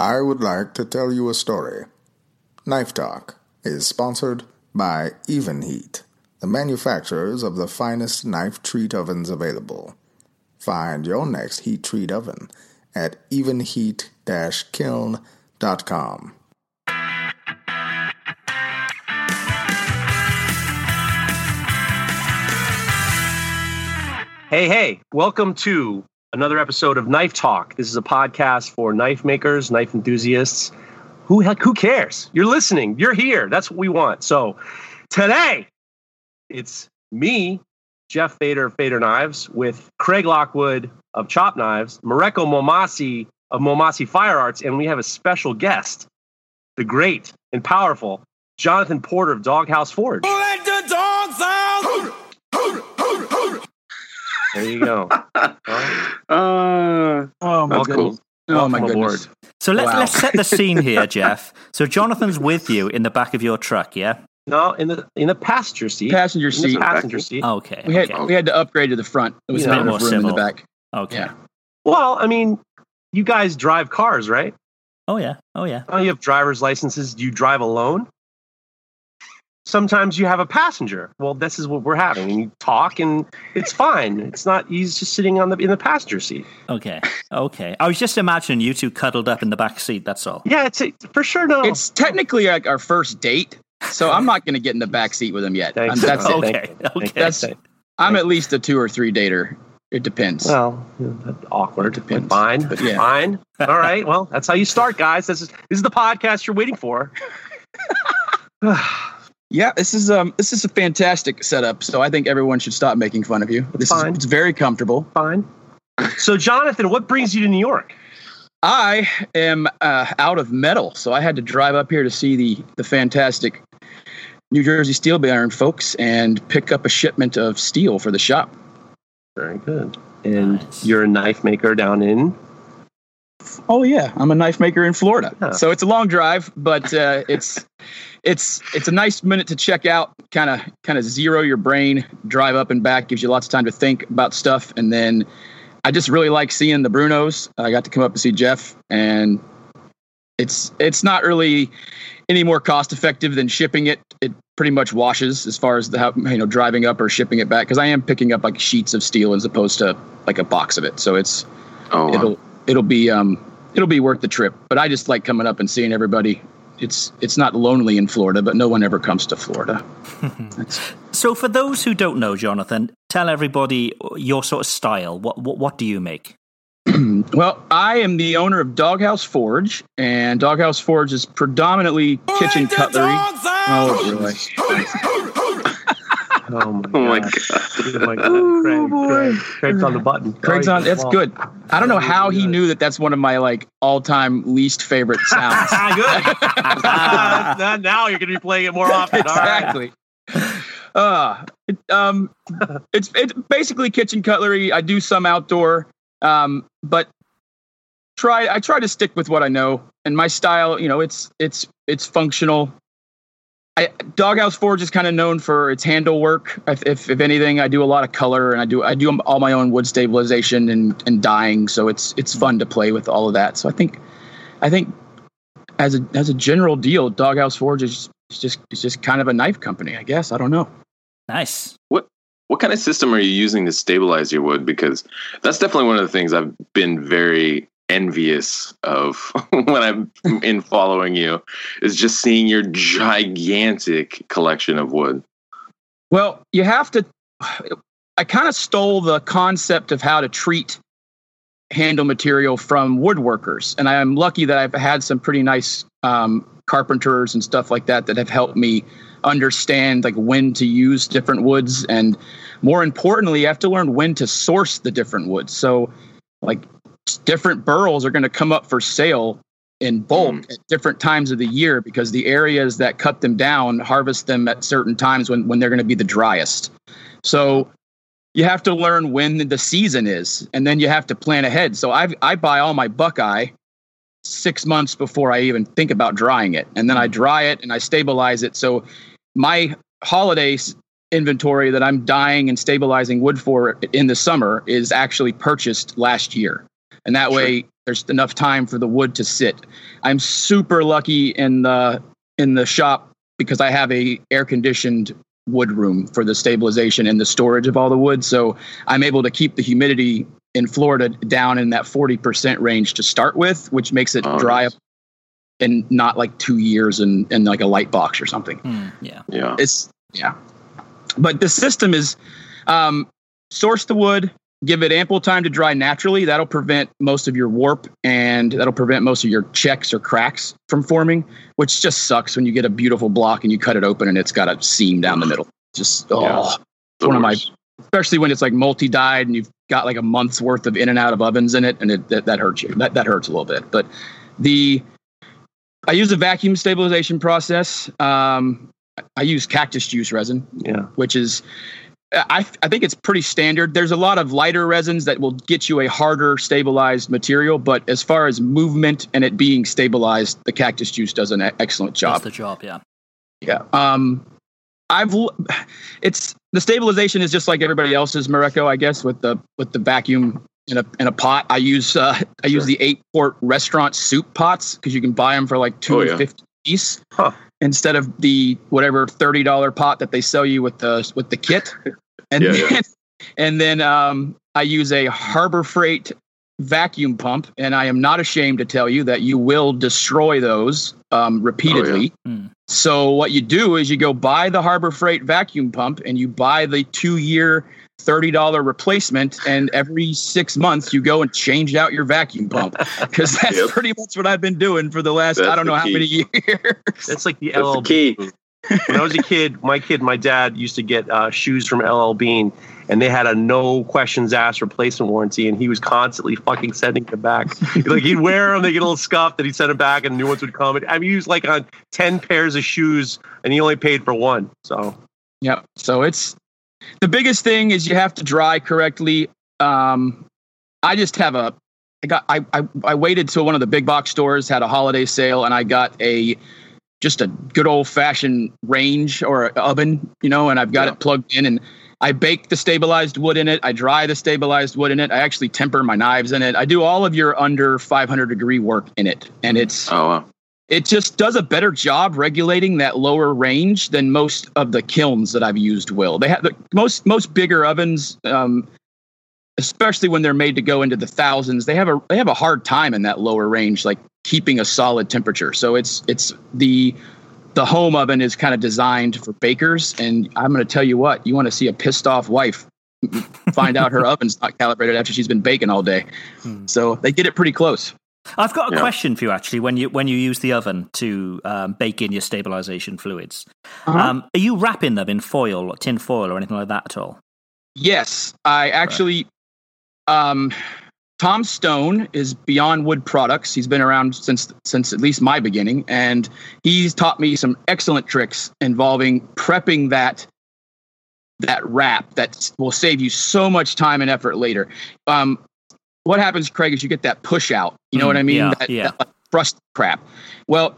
I would like to tell you a story. Knife Talk is sponsored by Evenheat, the manufacturers of the finest knife treat ovens available. Find your next heat treat oven at evenheat-kiln.com. Hey, hey, welcome to another episode of Knife Talk. This is a podcast for knife makers, knife enthusiasts. Who heck, who cares? You're listening. You're here. That's what we want. So today, it's me, Jeff Feder of Feder Knives, with Craig Lockwood of Chop Knives, Mareko Maumasi of Maumasi Fire Arts, and we have a special guest, the great and powerful Jonathan Porter of Doghouse Forge. Let the dogs out! There you go. Uh, Oh my That's goodness. cool. Oh my goodness. so let's Wow. let's set the scene here, Jeff. So Jonathan's with you in the back of your truck, yeah? No, in the in the passenger seat. Passenger seat. passenger seat. Okay. We had okay. we had to upgrade to the front. It was You not know, enough more room in the back. okay. Yeah. Well, I mean, you guys drive cars, right? Oh yeah. Oh yeah. Oh, you have driver's licenses. Do you drive alone? Sometimes you have a passenger. Well, this is what we're having, and you talk, and it's fine. It's not. He's just sitting on the in the passenger seat. Okay. Okay. I was just imagining you two cuddled up in the back seat. That's all. Yeah, it's a, for sure. No, It's technically like our first date, so I'm not going to get in the back seat with him yet. Thanks. That's it. Okay. Okay. That's I'm at least a two or three dater. It depends. well awkward. It depends. But fine, But yeah. fine. All right. Well, that's how you start, guys. This is this is the podcast you're waiting for. yeah, this is um this is a fantastic setup. So I think everyone should stop making fun of you. This Fine. is it's very comfortable. fine. So, Jonathan, what brings you to New York? I am uh, out of metal, so I had to drive up here to see the the fantastic New Jersey Steel Baron folks and pick up a shipment of steel for the shop. Very good. And Nice. you're a knife maker down in. Oh yeah, I'm a knife maker in Florida, Huh. so it's a long drive, but uh, it's it's it's a nice minute to check out, kind of kind of zero your brain, drive up and back, gives you lots of time to think about stuff, and then I just really like seeing the Brunos. I got to come up and see Jeff, and it's it's not really any more cost effective than shipping it. It pretty much washes as far as the how, you know driving up or shipping it back because I am picking up like sheets of steel as opposed to like a box of it. So it's. Oh, it'll it'll be um it'll be worth the trip. But I just like coming up and seeing everybody. It's it's not lonely in Florida, but no one ever comes to Florida. So for those who don't know, Jonathan, tell everybody your sort of style. What what, what do you make? well, I am the owner of Doghouse Forge, and Doghouse Forge is predominantly kitchen Let cutlery. Oh, really? Oh my Oh my god. Oh my god. Craig, Craig, Craig's on the button. Craig's on. That's Well, good. I don't know how he knew that. That's one of my like all-time least favorite sounds. Good. Ah, now- now you're going to be playing it more often. All right. exactly. Uh, it, um, it's it's basically kitchen cutlery. I do some outdoor, um, but try I try to stick with what I know and my style. You know, it's it's it's functional. I, Doghouse Forge is kind of known for its handle work. If, if if anything, I do a lot of color and I do I do all my own wood stabilization and and dyeing. So it's it's fun to play with all of that. So I think I think as a as a general deal, Doghouse Forge is it's just it's just kind of a knife company, I guess. I don't know. Nice. What what kind of system are you using to stabilize your wood? Because that's definitely one of the things I've been very envious of when I'm in following you is just seeing your gigantic collection of wood. Well, you have to. I kind of stole the concept of how to treat handle material from woodworkers, and I am lucky that I've had some pretty nice um, carpenters and stuff like that that have helped me understand like when to use different woods, and more importantly, you have to learn when to source the different woods. So, like different burls are going to come up for sale in bulk Mm. at different times of the year because the areas that cut them down harvest them at certain times when, when they're going to be the driest. So you have to learn when the season is, and then you have to plan ahead. So I I buy all my Buckeye six months before I even think about drying it, and then I dry it and I stabilize it. So my holiday inventory that I'm dyeing and stabilizing wood for in the summer is actually purchased last year, and that way there's enough time for the wood to sit. I'm super lucky in the in the shop because I have a air conditioned wood room for the stabilization and the storage of all the wood. So I'm able to keep the humidity in Florida down in that 40% range to start with, which makes it Oh, dry nice. up in not like two years in, in like a light box or something. Hmm, yeah. Yeah. It's yeah. But the system is um, source the wood, give it ample time to dry naturally. That'll prevent most of your warp and that'll prevent most of your checks or cracks from forming, which just sucks when you get a beautiful block and you cut it open and it's got a seam down the middle. Just oh, Yeah. The one of my- especially when it's like multi-dyed and you've got like a month's worth of in and out of ovens in it, and it, that, that hurts you. That that hurts a little bit. But the I use a vacuum stabilization process. Um, I use cactus juice resin, Yeah. which is I, I think it's pretty standard. There's a lot of lighter resins that will get you a harder stabilized material, but as far as movement and it being stabilized, the cactus juice does an excellent That's job. the job, yeah. Yeah. Um, I've l- it's the stabilization is just like everybody else's Morocco, I guess, with the with the vacuum in a in a pot. I use uh, I use the eight quart restaurant soup pots because you can buy them for like two Oh, yeah. fifty piece Huh. Instead of the whatever thirty dollar pot that they sell you with the with the kit. And Yeah, then yeah. and then um, I use a Harbor Freight vacuum pump, and I am not ashamed to tell you that you will destroy those um, repeatedly. Hmm. So what you do is you go buy the Harbor Freight vacuum pump and you buy the two year thirty dollar replacement, and every six months you go and change out your vacuum pump because that's Yep. pretty much what I've been doing for the last I don't know how key. many years. That's like the That's LL the key. when I was a kid, my kid, my dad used to get uh, shoes from LL Bean, and they had a no questions asked replacement warranty, and he was constantly fucking sending them back. like he'd wear them, they get a little scuffed, and he'd send them back, and new ones would come. I mean, he was like on ten pairs of shoes, and he only paid for one. So yeah, So it's the biggest thing is you have to dry correctly. Um, I just have a. I got. I, I I waited till one of the big box stores had a holiday sale, and I got a just a good old fashioned range or oven, you know, and I've got Yeah. it plugged in, and I bake the stabilized wood in it. I dry the stabilized wood in it. I actually temper my knives in it. I do all of your under 500 degree work in it, and it's Oh wow. It just does a better job regulating that lower range than most of the kilns that I've used will. They have the most most bigger ovens, um, especially when they're made to go into the thousands. They have a they have a hard time in that lower range, like keeping a solid temperature. So it's it's the the home oven is kind of designed for bakers, and I'm going to tell you what: you want to see a pissed off wife find out her oven's not calibrated after she's been baking all day. Hmm. So they get it pretty close. I've got a Yeah. question for you actually. When you when you use the oven to um, bake in your stabilization fluids, Uh-huh. um, are you wrapping them in foil, or tin foil, or anything like that at all? Yes, I actually. Um, Tom Stone is Beyond Wood Products. He's been around since since at least my beginning, and he's taught me some excellent tricks involving prepping that that wrap that will save you so much time and effort later. Um, what happens, Craig, is you get that push out. You know Mm, what I mean? yeah, that, yeah. that like, crap. Well,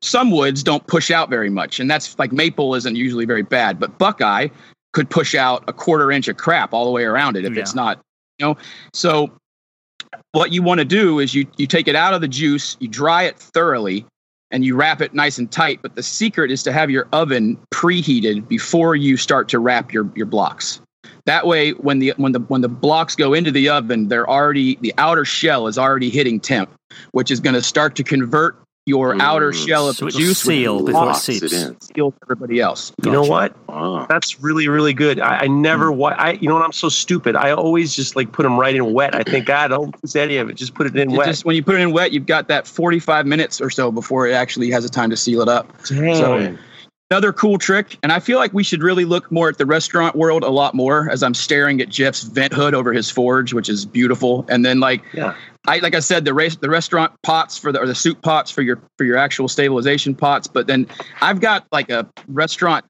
some woods don't push out very much, and that's like maple isn't usually very bad, but Buckeye could push out a quarter inch of crap all the way around it if it's not, you know. So what you want to do is you you take it out of the juice, you dry it thoroughly, and you wrap it nice and tight. But the secret is to have your oven preheated before you start to wrap your your blocks. That way, when the when the when the blocks go into the oven, they're already the outer shell is already hitting temp, which is going to start to convert your outer Mm, shell of so the juice seal with before it seeps. seal everybody else. you know what? Wow. That's really really good. I, I never what I you know what? I'm so stupid. I always just like put them right in wet. I think God, don't use any of it. Just put it in It wet. just when you put it in wet, you've got that 45 minutes or so before it actually has a time to seal it up. Dang. So another cool trick, and I feel like we should really look more at the restaurant world a lot more as I'm staring at Jeff's vent hood over his forge, which is beautiful. And then like yeah. I like I said the race the restaurant pots for the or the soup pots for your for your actual stabilization pots, but then I've got like a restaurant.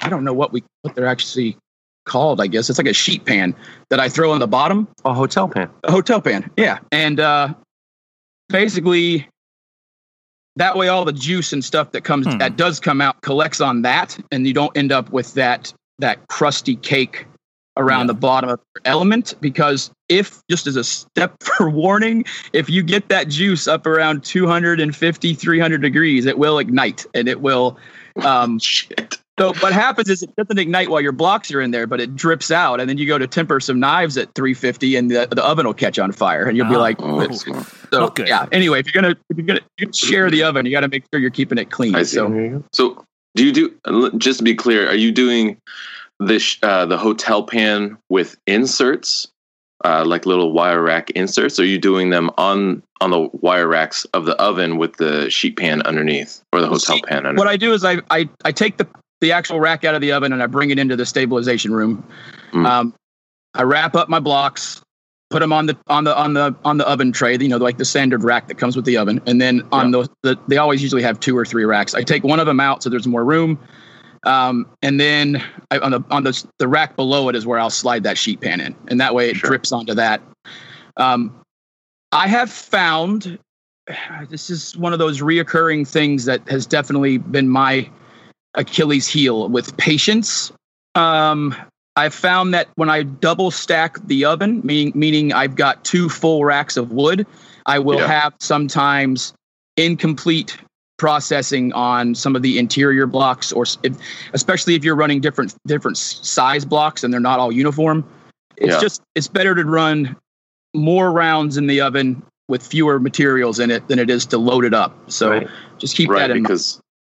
I don't know what we what they're actually called. I guess it's like a sheet pan that I throw on the bottom. A hotel pan. A hotel pan, yeah, and uh, basically that way all the juice and stuff that comes Hmm. that does come out collects on that, and you don't end up with that that crusty cake around Yeah. the bottom of your element because if just as a step for warning if you get that juice up around 250 300 degrees it will ignite and it will um, Shit. So what happens is it doesn't ignite while your blocks are in there but it drips out and then you go to temper some knives at 350 and the, the oven will catch on fire and you'll be like Oh, so Not good. yeah anyway if you're gonna if you're gonna, you're share the oven you got to make sure you're keeping it clean I see. so There you go. So, do you do just to be clear? Are you doing this uh, the hotel pan with inserts, uh, like little wire rack inserts? Or are you doing them on on the wire racks of the oven with the sheet pan underneath, or the hotel See, pan underneath? what I do is I, I I take the the actual rack out of the oven and I bring it into the stabilization room. Mm. Um, I wrap up my blocks, put them on the on the on the on the oven tray. You know, like the standard rack that comes with the oven, and then on those, the they always usually have two or three racks. I take one of them out so there's more room. Um, and then I, on the on the the rack below it is where I'll slide that sheet pan in, and that way it Sure. drips onto that. Um, I have found this is one of those reoccurring things that has definitely been my Achilles heel with patience. Um, I've found that when I double stack the oven, meaning meaning I've got two full racks of wood, I will Yeah. have sometimes incomplete processing on some of the interior blocks, or if, especially if you're running different different size blocks and they're not all uniform. It's Yeah. just it's better to run more rounds in the oven with fewer materials in it than it is to load it up. So Right. just keep right, that in mind.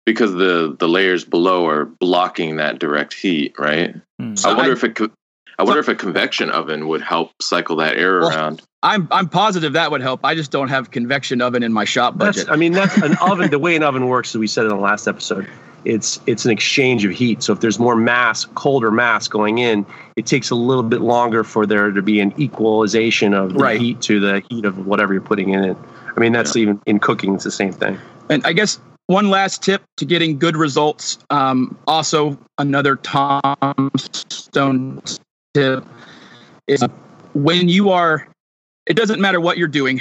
Because because the the layers below are blocking that direct heat, right? Hmm. So I wonder I- if it could. I wonder if a convection oven would help cycle that air Well, around. I'm I'm positive that would help. I just don't have convection oven in my shop That's, budget. I mean, that's an oven. The way an oven works, as we said in the last episode, it's it's an exchange of heat. So if there's more mass, colder mass going in, it takes a little bit longer for there to be an equalization of the Right. heat to the heat of whatever you're putting in it. I mean, that's even in cooking, it's the same thing. And I guess one last tip to getting good results. Um, also, another Tom Stone tip is when you are. It doesn't matter what you're doing.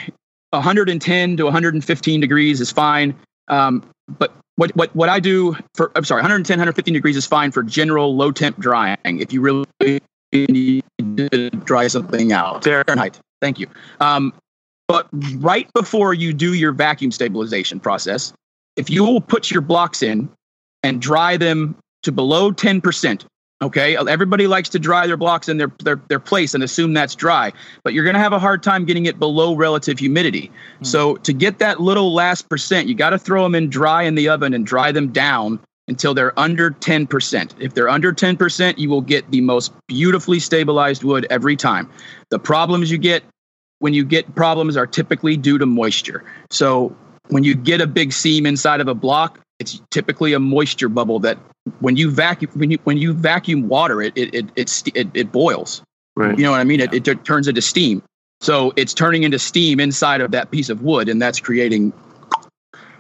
110 to 115 degrees is fine. Um, but what what what I do for I'm sorry, 110 115 degrees is fine for general low temp drying. If you really need to dry something out, Fahrenheit. Thank you. Um, but right before you do your vacuum stabilization process, if you will put your blocks in and dry them to below 10%, okay? Everybody likes to dry their blocks in their, their, their place and assume that's dry, but you're going to have a hard time getting it below relative humidity. Hmm. So to get that little last percent, you got to throw them in dry in the oven and dry them down until they're under 10%. If they're under 10%, you will get the most beautifully stabilized wood every time. The problems you get when you get problems are typically due to moisture. So when you get a big seam inside of a block, it's typically a moisture bubble that when you vacuum when you when you vacuum water it it it it, it, it boils. Right. You know what I mean? It, it turns into steam. So it's turning into steam inside of that piece of wood, and that's creating.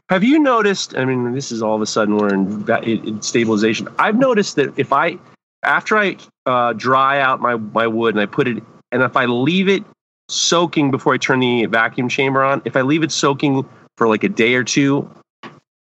Have you noticed? I mean, this is all of a sudden we're in, in in stabilization. I've noticed that if I, after I uh, dry out my, my wood and I put it, and if I leave it soaking before I turn the vacuum chamber on, if I leave it soaking for like a day or two,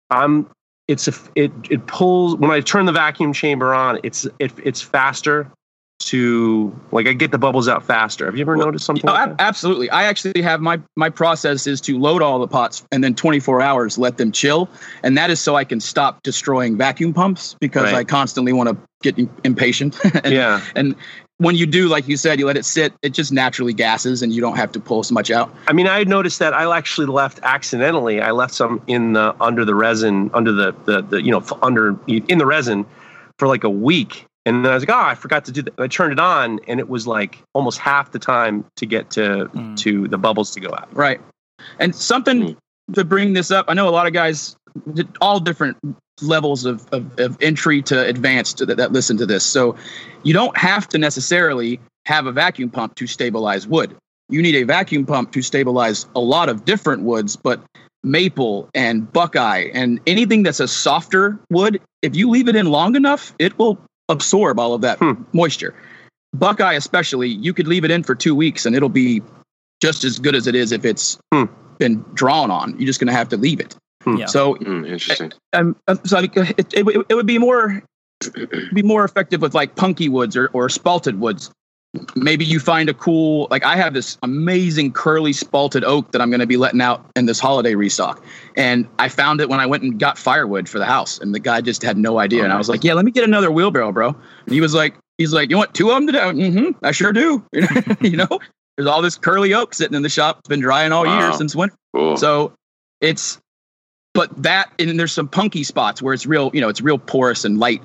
I'm it's a it it pulls when I turn the vacuum chamber on. It's it, it's faster to like I get the bubbles out faster. Have you ever noticed something? Oh, like absolutely. I actually have my my process is to load all the pots and then 24 hours let them chill, and that is so I can stop destroying vacuum pumps because Right. I constantly want to get impatient. and, Yeah. And when you do, like you said, you let it sit, it just naturally gases, and you don't have to pull so much out. I mean, I had noticed that I actually left accidentally. I left some in the under the resin, under the the, the you know under in the resin for like a week, and then I was like, oh, I forgot to do that. I turned it on, and it was like almost half the time to get to Mm. to the bubbles to go out. Right. And something to bring this up, I know a lot of guys, did all different levels of, of, of entry to advanced that, that listen to this. So you don't have to necessarily have a vacuum pump to stabilize wood. you need a vacuum pump to stabilize a lot of different woods, but maple and buckeye and anything that's a softer wood, if you leave it in long enough, it will absorb all of that Hmm. moisture. Buckeye, especially, you could leave it in for two weeks and it'll be just as good as it is if it's Hmm. been drawn on. You're just going to have to leave it. Yeah. So, Mm, interesting. um, um, so I think it, it, would- it would be more be more effective with like punky woods or, or spalted woods. Maybe you find a cool like I have this amazing curly spalted oak that I'm going to be letting out in this holiday restock, and I found it when I went and got firewood for the house, and the guy just had no idea, and I was like, "Yeah, let me get another wheelbarrow, bro." And he was like, "He's like, you want two of them today?" Mm-hmm, I sure do. you know, there's all this curly oak sitting in the shop. It's been drying all year since winter. Cool. So it's, but that, and there's some punky spots where it's real, you know, it's real porous and light.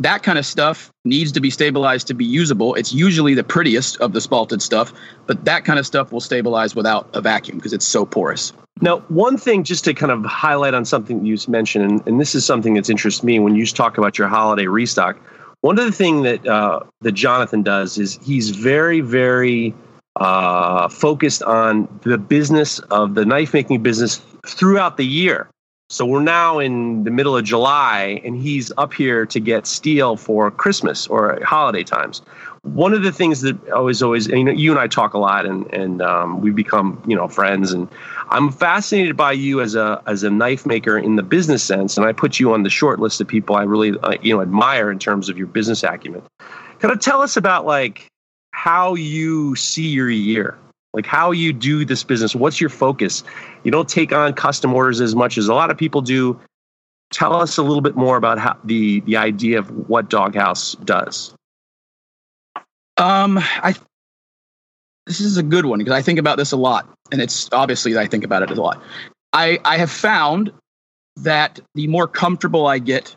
That kind of stuff needs to be stabilized to be usable. It's usually the prettiest of the spalted stuff, but that kind of stuff will stabilize without a vacuum because it's so porous. Now, one thing just to kind of highlight on something you mentioned, and, and this is something that's interests me when you talk about your holiday restock. One of the things that uh, that Jonathan does is he's very, very uh, focused on the business of the knife making business throughout the year. So we're now in the middle of July, and he's up here to get steel for Christmas or holiday times. One of the things that always, always, and you know, you and I talk a lot, and and um, we've become you know friends, and I'm fascinated by you as a as a knife maker in the business sense, and I put you on the short list of people I really uh, you know admire in terms of your business acumen. Kind of tell us about like how you see your year, like how you do this business. What's your focus? You don't take on custom orders as much as a lot of people do. Tell us a little bit more about how the the idea of what Doghouse does. Um, I this is a good one because I think about this a lot, and it's obviously I think about it a lot. I I have found that the more comfortable I get,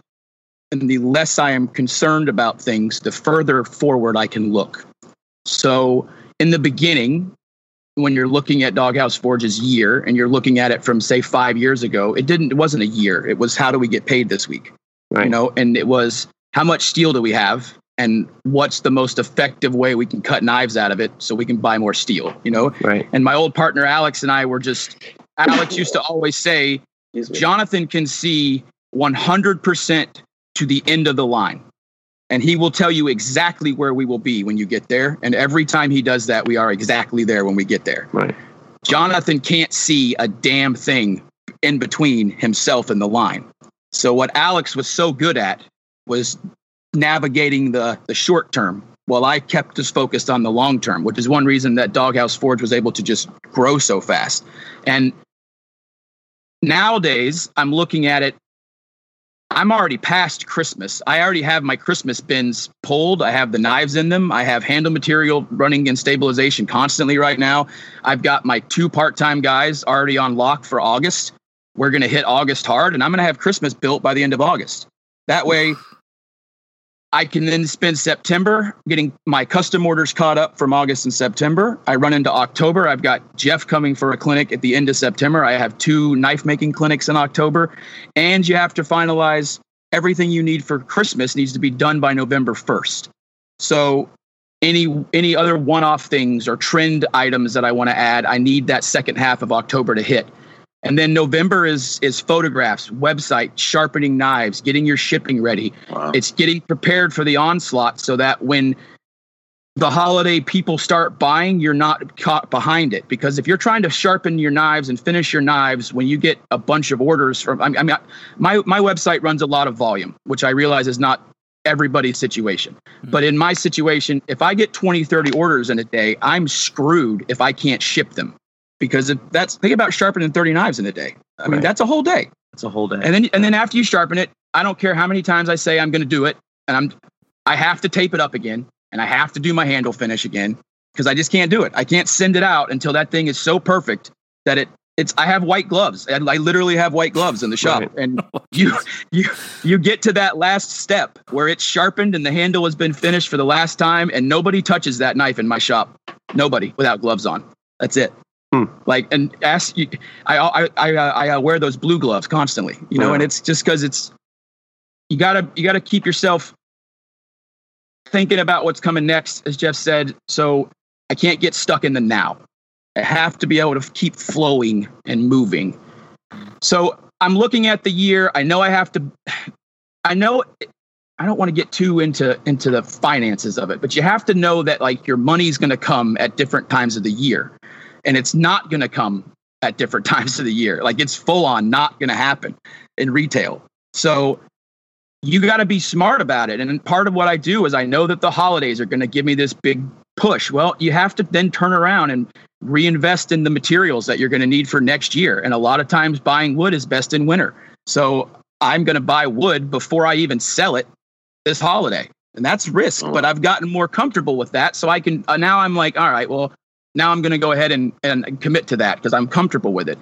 and the less I am concerned about things, the further forward I can look. So in the beginning, when you're looking at Doghouse Forge's year and you're looking at it from say five years ago, it didn't it wasn't a year. It was how do we get paid this week? Right. You know, and it was how much steel do we have and what's the most effective way we can cut knives out of it so we can buy more steel, you know? Right. And my old partner Alex and I were just Alex used to always say Jonathan can see 100% to the end of the line. And he will tell you exactly where we will be when you get there. And every time he does that, we are exactly there when we get there. Right. Jonathan can't see a damn thing in between himself and the line. So what Alex was so good at was navigating the the short term while I kept us focused on the long term, which is one reason that Doghouse Forge was able to just grow so fast. And nowadays I'm looking at it I'm already past Christmas. I already have my Christmas bins pulled. I have the knives in them. I have handle material running in stabilization constantly right now. I've got my two part time guys already on lock for August. We're going to hit August hard, and I'm going to have Christmas built by the end of August. That way, I can then spend September getting my custom orders caught up from August and September. I run into October. I've got Jeff coming for a clinic at the end of September. I have two knife making clinics in October. And you have to finalize everything you need for Christmas needs to be done by November 1st. So any any other one-off things or trend items that I want to add, I need that second half of October to hit. And then November is is photographs, website, sharpening knives, getting your shipping ready. Wow. It's getting prepared for the onslaught so that when the holiday people start buying, you're not caught behind it. Because if you're trying to sharpen your knives and finish your knives, when you get a bunch of orders from, I mean, I mean, my my website runs a lot of volume, which I realize is not everybody's situation. Hmm. But in my situation, if I get 20, 30 orders in a day, I'm screwed if I can't ship them. Because if that's think about sharpening 30 knives in a day. I mean, that's a whole day. It's a whole day. And then and then after you sharpen it, I don't care how many times I say I'm going to do it, and I'm I have to tape it up again, and I have to do my handle finish again because I just can't do it. I can't send it out until that thing is so perfect that it it's I have white gloves. I, I literally have white gloves in the shop, Right. and you you you get to that last step where it's sharpened and the handle has been finished for the last time, and nobody touches that knife in my shop. Nobody without gloves on. That's it. Hmm. Like and ask you, I I I I uh, wear those blue gloves constantly, you know, Yeah. and it's just because it's you gotta you gotta keep yourself thinking about what's coming next, as Jeff said. So I can't get stuck in the now. I have to be able to keep flowing and moving. So I'm looking at the year. I know I have to. I know I don't want to get too into into the finances of it, but you have to know that like your money's going to come at different times of the year, and it's not going to come at different times of the year. Like it's full on not going to happen in retail. So you got to be smart about it. And part of what I do is I know that the holidays are going to give me this big push. Well, you have to then turn around and reinvest in the materials that you're going to need for next year. And a lot of times buying wood is best in winter. So I'm going to buy wood before I even sell it this holiday. And that's risk, but I've gotten more comfortable with that. So I can, uh, now I'm like, all right, well, now I'm going to go ahead and, and commit to that because I'm comfortable with it.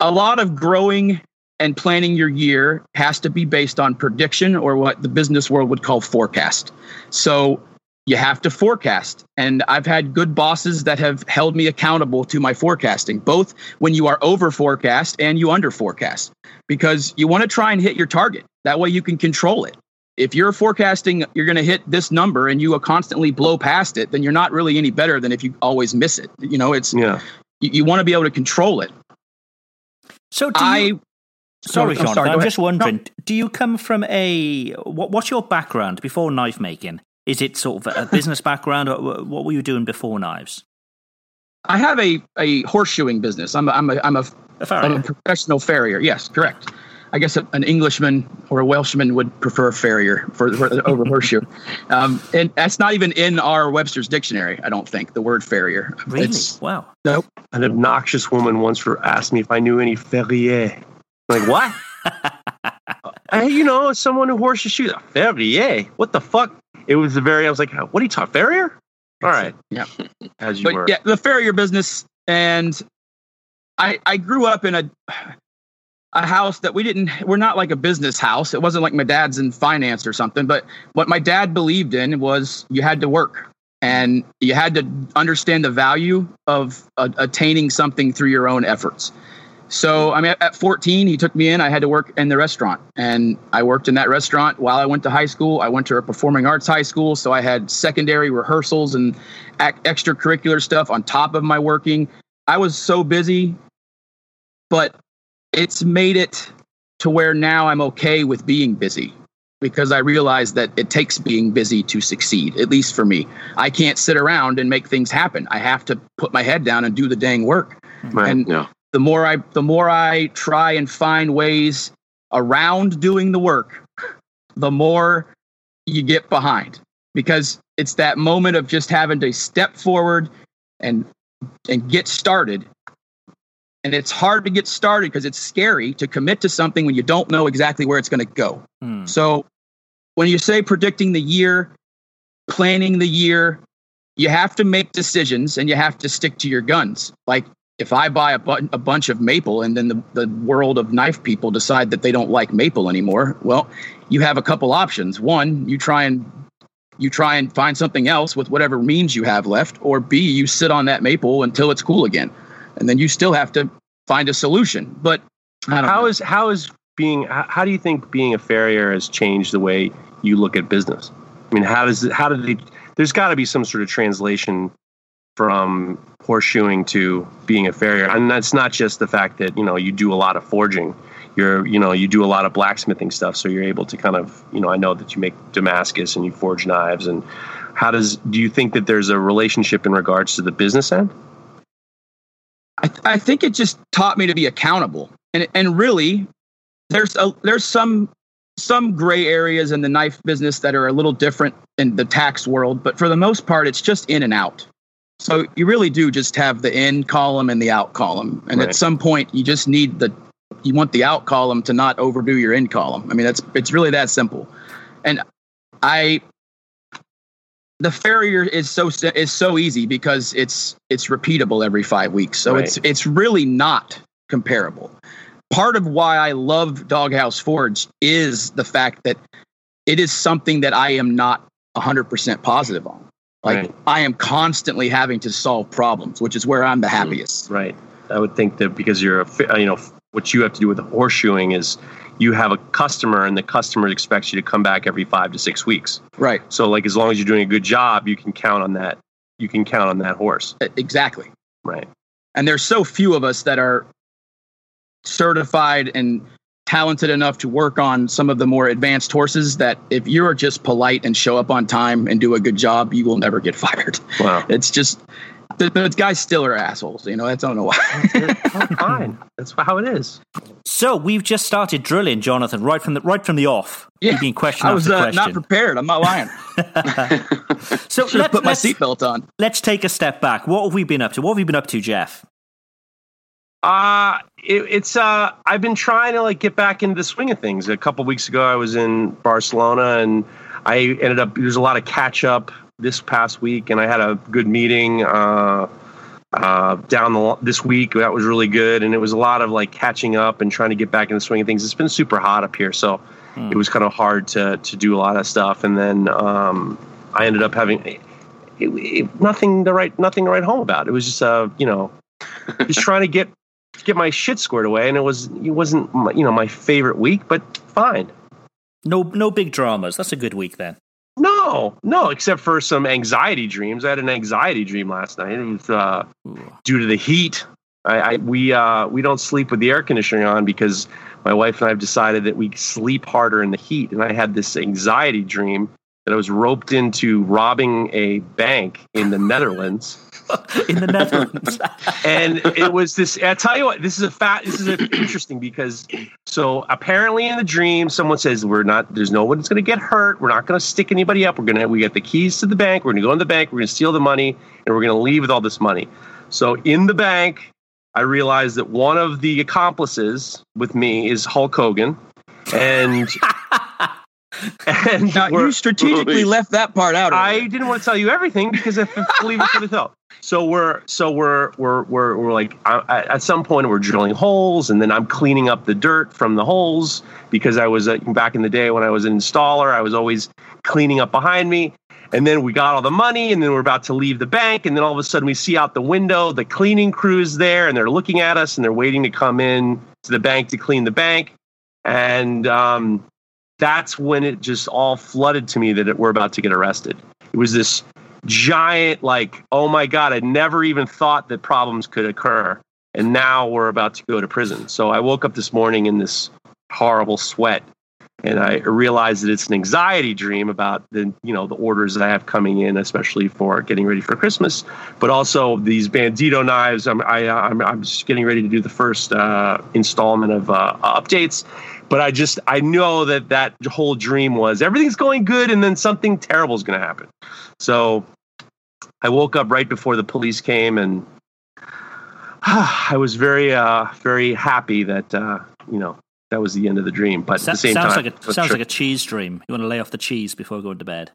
A lot of growing and planning your year has to be based on prediction or what the business world would call forecast. So you have to forecast. And I've had good bosses that have held me accountable to my forecasting, both when you are over forecast and you under forecast, because you want to try and hit your target. That way you can control it. If you're forecasting you're going to hit this number and you are constantly blow past it, then you're not really any better than if you always miss it. You know, it's Yeah. you, you want to be able to control it. So do I you, sorry, I'm sorry, I'm just wondering, do you come from a what, what's your background before knife making? Is it sort of a business background, or what were you doing before knives? I have a, a horseshoeing business. I'm a, I'm a, I'm a, A I'm a professional farrier. Yes, correct. I guess an Englishman or a Welshman would prefer farrier for, for over horseshoe. Um, and that's not even in our Webster's dictionary. I don't think the word farrier. Really? It's, wow. nope. An obnoxious woman once for asked me if I knew any ferrier. I'm like what? Uh, you know, someone who horses shoes. Ferrier? What the fuck? It was a very. I was like, what are you talking? Farrier? All right. Yeah. As you but were. yeah, the farrier business, and I I grew up in a a house that we didn't. We're not like a business house. It wasn't like my dad's in finance or something. But what my dad believed in was you had to work and you had to understand the value of uh, attaining something through your own efforts. So I mean, at 14, he took me in. I had to work in the restaurant, and I worked in that restaurant while I went to high school. I went to a performing arts high school, so I had secondary rehearsals and ac- extracurricular stuff on top of my working. I was so busy, but it's made it to where now I'm okay with being busy because I realize that it takes being busy to succeed, at least for me. I can't sit around and make things happen. I have to put my head down and do the dang work. Right. And No. the more I the more I try and find ways around doing the work, the more you get behind because it's that moment of just having to step forward and and get started. And it's hard to get started because it's scary to commit to something when you don't know exactly where it's going to go. Hmm. So when you say predicting the year, planning the year, you have to make decisions and you have to stick to your guns. Like if I buy a, bu- a bunch of maple and then the, the world of knife people decide that they don't like maple anymore, well, you have a couple options. One, you try and you try and find something else with whatever means you have left, or B, you sit on that maple until it's cool again. And then you still have to find a solution. But How know. is how is being? How, how do you think being a farrier has changed the way you look at business? I mean, how does? How did they? There's got to be some sort of translation from horseshoeing to being a farrier, and that's not just the fact that you know you do a lot of forging. You're you know you do a lot of blacksmithing stuff, so you're able to kind of you know I know that you make Damascus and you forge knives and. How does do you think that there's a relationship in regards to the business end? I, think it just taught me to be accountable. And and really there's a there's some some gray areas in the knife business that are a little different in the tax world but for the most part it's just in and out. So you really do just have the in column and the out column. And Right. at some point you just need the you want the out column to not overdo your in column. I mean that's it's really that simple. And i the farrier is so is so easy because it's it's repeatable every five weeks. So Right. it's it's really not comparable. Part of why I love Doghouse Forge is the fact that it is something that I am not 100% positive on. Like Right. I am constantly having to solve problems, which is where I'm the mm-hmm. happiest. Right. I would think that because you're a, you know, what you have to do with horseshoeing is you have a customer and the customer expects you to come back every five to six weeks. Right. So like as long as you're doing a good job, you can count on that. You can count on that horse. Exactly. Right. And there's so few of us that are certified and talented enough to work on some of the more advanced horses that if you're just polite and show up on time and do a good job, you will never get fired. Wow. It's just the, the guys still are assholes. You know, I don't know why. Fine. That's how it is. So we've just started drilling, Jonathan, right from the right from the off. Yeah, You've been question I was after uh, question. not prepared. I'm not lying. so Should have let's, put my seatbelt on. let's take a step back. What have we been up to? What have you been up to, Jeff? Uh it, it's uh I've been trying to like get back into the swing of things. A couple weeks ago I was in Barcelona and I ended up there's a lot of catch up this past week and I had a good meeting uh uh down the this week that was really good and it was a lot of like catching up and trying to get back in the swing of things. It's been super hot up here so it was kind of hard to to do a lot of stuff and then um I ended up having it, it, nothing to write nothing to write home about. It was just uh you know just trying to get get my shit squared away, and it was it wasn't my, you know my favorite week, but fine. No, no big dramas. That's a good week then. No, no, except for some anxiety dreams. I had an anxiety dream last night. It was uh, due to the heat. I, I we uh, we don't sleep with the air conditioning on because my wife and I have decided that we sleep harder in the heat. And I had this anxiety dream that I was roped into robbing a bank in the Netherlands. in the Netherlands. and it was this. I tell you what, this is a fat. This is a, interesting because so apparently in the dream, someone says we're not. There's no one's going to get hurt. We're not going to stick anybody up. We're gonna. We get the keys to the bank. We're going to go in the bank. We're going to steal the money, and we're going to leave with all this money. So in the bank, I realized that one of the accomplices with me is Hulk Hogan, and and Now, you strategically Holy- left that part out. I didn't want to tell you everything because I believe it for the tell. So we're so we're we're we're, we're like I, I, at some point we're drilling holes and then I'm cleaning up the dirt from the holes because I was uh, back in the day when I was an installer I was always cleaning up behind me and then we got all the money and then we're about to leave the bank and then all of a sudden we see out the window the cleaning crew's there and they're looking at us and they're waiting to come in to the bank to clean the bank and um, that's when it just all flooded to me that it, we're about to get arrested. It was this giant, like, oh my God, I never even thought that problems could occur. And now we're about to go to prison. So I woke up this morning in this horrible sweat and I realized that it's an anxiety dream about the, you know, the orders that I have coming in, especially for getting ready for Christmas, but also these bandito knives. I'm, I, am I'm, I'm just getting ready to do the first uh, installment of uh, updates but I just I know that that whole dream was everything's going good and then something terrible is going to happen. So I woke up right before the police came and I was very uh very happy that uh you know that was the end of the dream. But Sa- at the same sounds time, like a sounds like a cheese dream. You want to lay off the cheese before going to bed.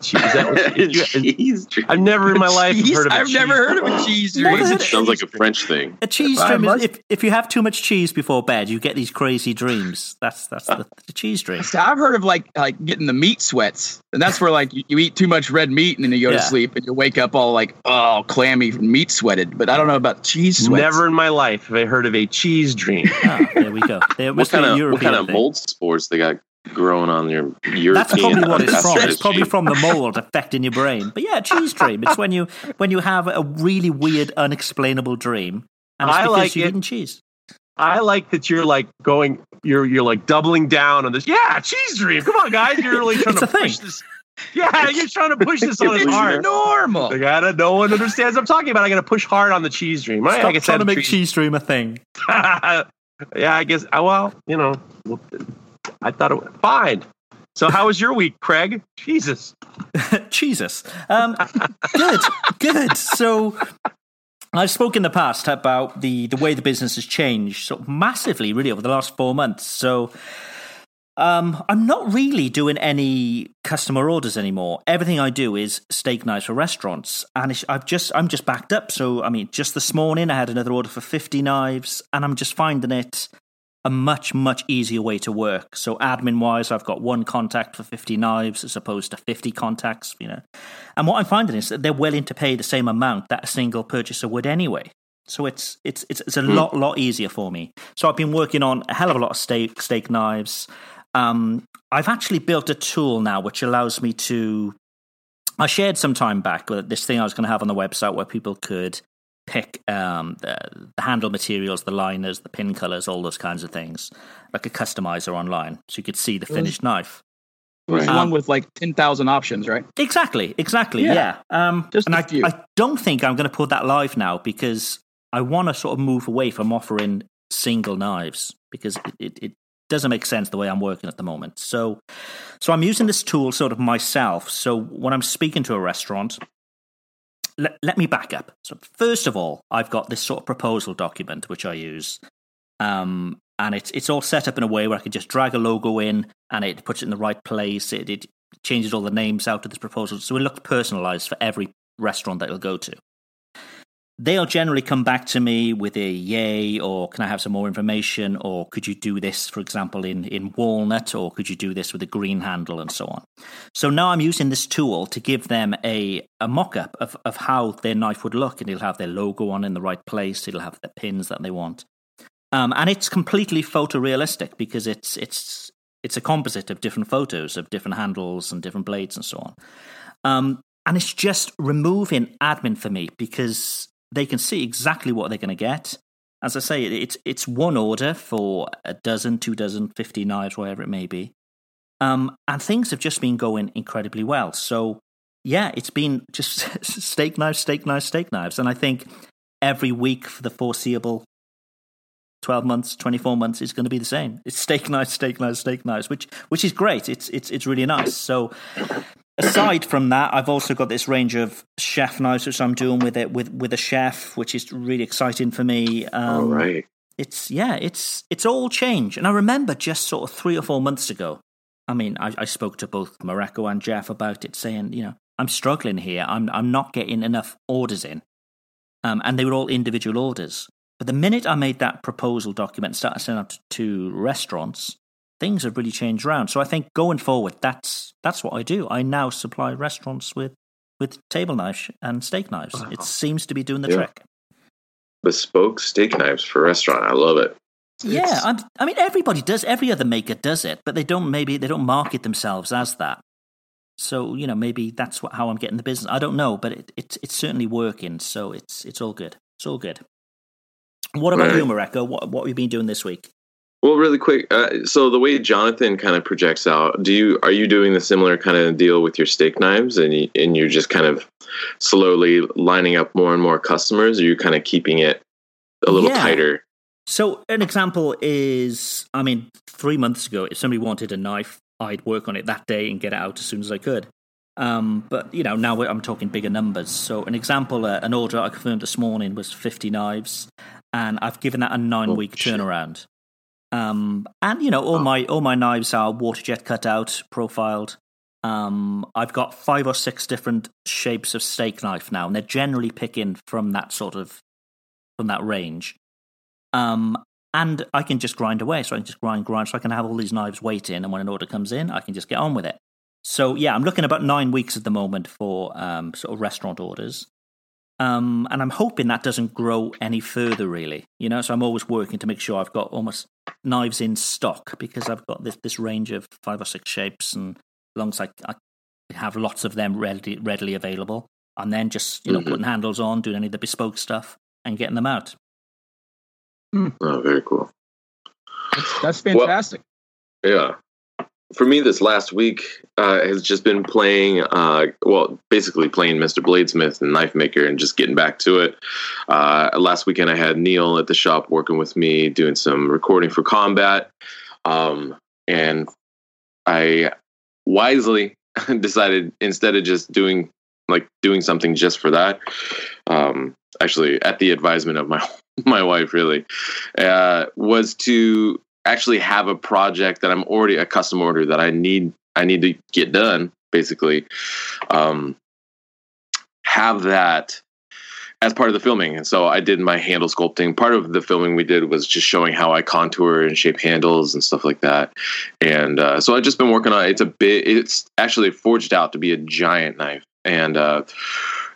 Cheese. Is that what you- Cheese dream. I've never in my life Cheese? heard of a I've cheese never heard of a cheese Never dream. heard- Sounds like a French thing. A cheese I dream is if, if you have too much cheese before bed, you get these crazy dreams. That's that's the, the cheese dream. So I've heard of like like getting the meat sweats, and that's where like you, you eat too much red meat and then you go Yeah. to sleep and you wake up all like oh clammy meat sweated. But I don't know about cheese sweats. Never in my life have I heard of a cheese dream. Ah, there we go. There What must kind be a of what kind of mold spores they got growing on your European? That's probably what it's from. unpastured It's probably from the mold affecting your brain. But yeah, cheese dream. It's when you when you have a really weird, unexplainable dream, and it's I because like you've it. eaten cheese. I like that you're like going, you're you're like doubling down on this. Yeah, cheese dream. Come on, guys, you're really trying to a thing. push this. Yeah, you're trying to push this on us It's hard. normal. I gotta. No one understands what I'm talking about. I gotta push hard on the cheese dream. Right? Stop I guess trying to make cheese dream a thing. yeah, I guess. uh, Well, you know, I thought it was fine. So, how was your week, Craig? Jesus. Jesus. Um, good, good. So I've spoken in the past about the, the way the business has changed so massively, really, over the last four months. So um, I'm not really doing any customer orders anymore. Everything I do is steak knives for restaurants, and I've just I'm just backed up. So I mean, just this morning I had another order for 50 knives, and I'm just finding it a much much easier way to work. So admin wise, I've got one contact for 50 knives as opposed to 50 contacts. You know, and what I'm finding is that they're willing to pay the same amount that a single purchaser would anyway. So it's it's it's, it's a lot lot easier for me. So I've been working on a hell of a lot of steak steak knives. Um, I've actually built a tool now which allows me to I shared some time back with this thing I was going to have on the website where people could pick um, the, the, handle materials, the liners, the pin colors, all those kinds of things, like a customizer online, so you could see the finished knife. It was Right. one with like ten thousand options, right? Exactly, exactly. Yeah. Yeah. Um, Just and a I, few. I don't think I'm going to put that live now because I want to sort of move away from offering single knives because it, it, it doesn't make sense the way I'm working at the moment. So, so I'm using this tool sort of myself. So when I'm speaking to a restaurant, let, let me back up. So first of all, I've got this sort of proposal document which I use, um, and it's it's all set up in a way where I can just drag a logo in and it puts it in the right place. It, it changes all the names out of this proposal, so it looks personalised for every restaurant that you'll go to. They'll generally come back to me with a yay, or can I have some more information, or could you do this, for example, in, in walnut, or could you do this with a green handle, and so on. So now I'm using this tool to give them a, a mock up of, of how their knife would look, and it'll have their logo on in the right place, it'll have the pins that they want. Um, and it's completely photorealistic because it's it's it's a composite of different photos of different handles and different blades and so on. Um, and it's just removing admin for me because they can see exactly what they're going to get. As I say, it's it's one order for a dozen, two dozen, fifty knives, whatever it may be, um, and things have just been going incredibly well. So yeah, it's been just steak knives, steak knives, steak knives, and I think every week for the foreseeable 12 months 24 months is going to be the same. It's steak knives steak knives steak knives which which is great. It's it's it's really nice. So aside from that i've also got this range of chef knives which i'm doing with it with with a chef which is really exciting for me um, All right. it's yeah it's it's all change and i remember just sort of three or four months ago i mean i, I spoke to both Mareko and jeff about it saying you know i'm struggling here. I'm i'm not getting enough orders in. Um, and they were all individual orders. But the minute i made that proposal document and started sending out to restaurants things have really changed around so i think going forward that's that's what i do i now supply restaurants with with table knives and steak knives it seems to be doing the Yeah. trick Bespoke steak knives for restaurant. I love it. Yeah, I'm, I mean everybody does. Every other maker does it, but they don't. Maybe they don't market themselves as that. So you know, maybe that's what, how I'm getting the business. I don't know, but it, it's it's certainly working. So it's it's all good. It's all good. What about Right. you, Mareko? What what have you been doing this week? Well, really quick. Uh, so the way Jonathan kind of projects out, do you are you doing the similar kind of deal with your steak knives, and you, and you're just kind of slowly lining up more and more customers? Or you kind of keeping it a little Yeah. tighter? So an example is, I mean, three months ago, if somebody wanted a knife, I'd work on it that day and get it out as soon as I could. Um, but you know, now I'm talking bigger numbers. So an example, uh, an order I confirmed this morning was 50 knives, and I've given that a nine-week shit. turnaround. Um, and you know, all my all my knives are water jet cut out, profiled. Um, I've got five or six different shapes of steak knife now, and they're generally picking from that sort of from that range. Um, and I can just grind away. So I can just grind, grind. So I can have all these knives waiting, and when an order comes in, I can just get on with it. So yeah, I'm looking about nine weeks at the moment for um, sort of restaurant orders. Um, and I'm hoping that doesn't grow any further, really. You know, so I'm always working to make sure I've got almost knives in stock because I've got this this range of five or six shapes, and as long as I, I have lots of them readily readily available, and then just you know Mhm. putting handles on, doing any of the bespoke stuff, and getting them out. Oh, very cool. That's, that's fantastic. Yeah. For me, this last week uh, has just been playing, uh, well, basically playing Mr. Bladesmith and Knife Maker and just getting back to it. Uh, last weekend, I had Neil at the shop working with me, doing some recording for combat. Um, and I wisely decided instead of just doing like doing something just for that, um, actually at the advisement of my my wife, really, uh, was to actually have a project that I'm already a custom order that I need I need to get done basically um have that as part of the filming. And so I did my handle sculpting. Part of the filming we did was just showing how I contour and shape handles and stuff like that. And uh, so I've just been working on it's a bit it's actually forged out to be a giant knife. And uh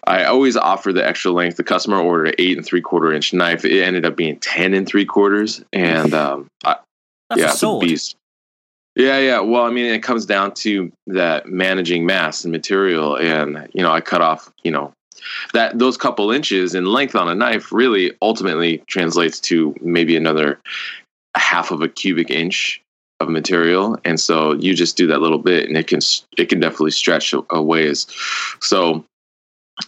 I always offer the extra length. The customer ordered an eight and three quarter inch knife. It ended up being ten and three quarters, and um, I, That's yeah, a a beast. Yeah, yeah. Well, I mean, it comes down to that managing mass and material, and you know, I cut off, you know, that those couple inches in length on a knife really ultimately translates to maybe another half of a cubic inch of material, and so you just do that little bit, and it can it can definitely stretch a, a ways. So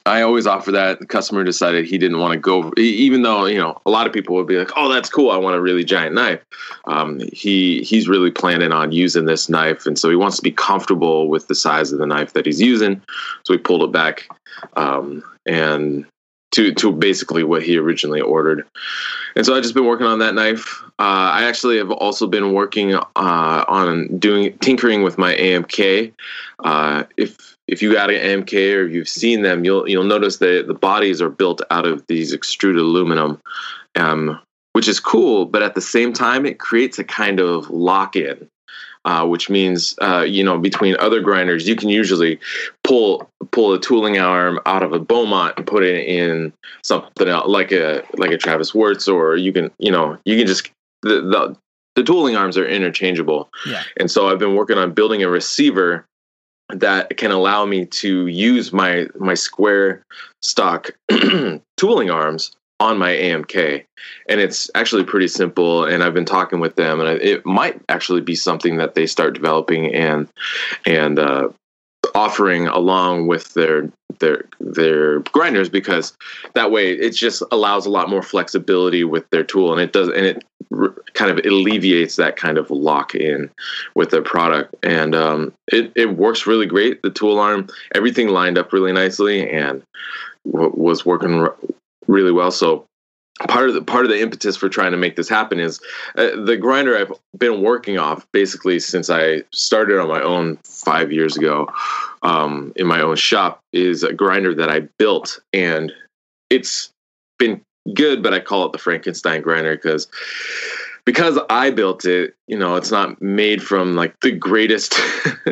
I always offer that. The customer decided he didn't want to go, even though you know a lot of people would be like, "Oh, that's cool. I want a really giant knife." Um, he he's really planning on using this knife, and so he wants to be comfortable with the size of the knife that he's using. So we pulled it back, um, and to to basically what he originally ordered. And so I've just been working on that knife. Uh, I actually have also been working uh, on doing tinkering with my AMK. Uh, if if you got an MK or you've seen them, you'll you'll notice that the bodies are built out of these extruded aluminum, um, which is cool. But at the same time, it creates a kind of lock in. Uh, which means uh, you know between other grinders you can usually pull pull a tooling arm out of a Beaumont and put it in something else, like a like a Travis Wuertz, or you can you know you can just the, the the tooling arms are interchangeable. Yeah. And so I've been working on building a receiver that can allow me to use my my square stock tooling arms on my AMK, and it's actually pretty simple. And I've been talking with them, and it might actually be something that they start developing and and uh, offering along with their their their grinders because that way it just allows a lot more flexibility with their tool and it does and it kind of alleviates that kind of lock in with their product. And um, it it works really great. The tool arm everything lined up really nicely and w- was working r- really well. So part of the part of the impetus for trying to make this happen is uh, the grinder I've been working off basically since I started on my own five years ago um, in my own shop is a grinder that I built and it's been good, but I call it the Frankenstein grinder because because I built it, you know, it's not made from like the greatest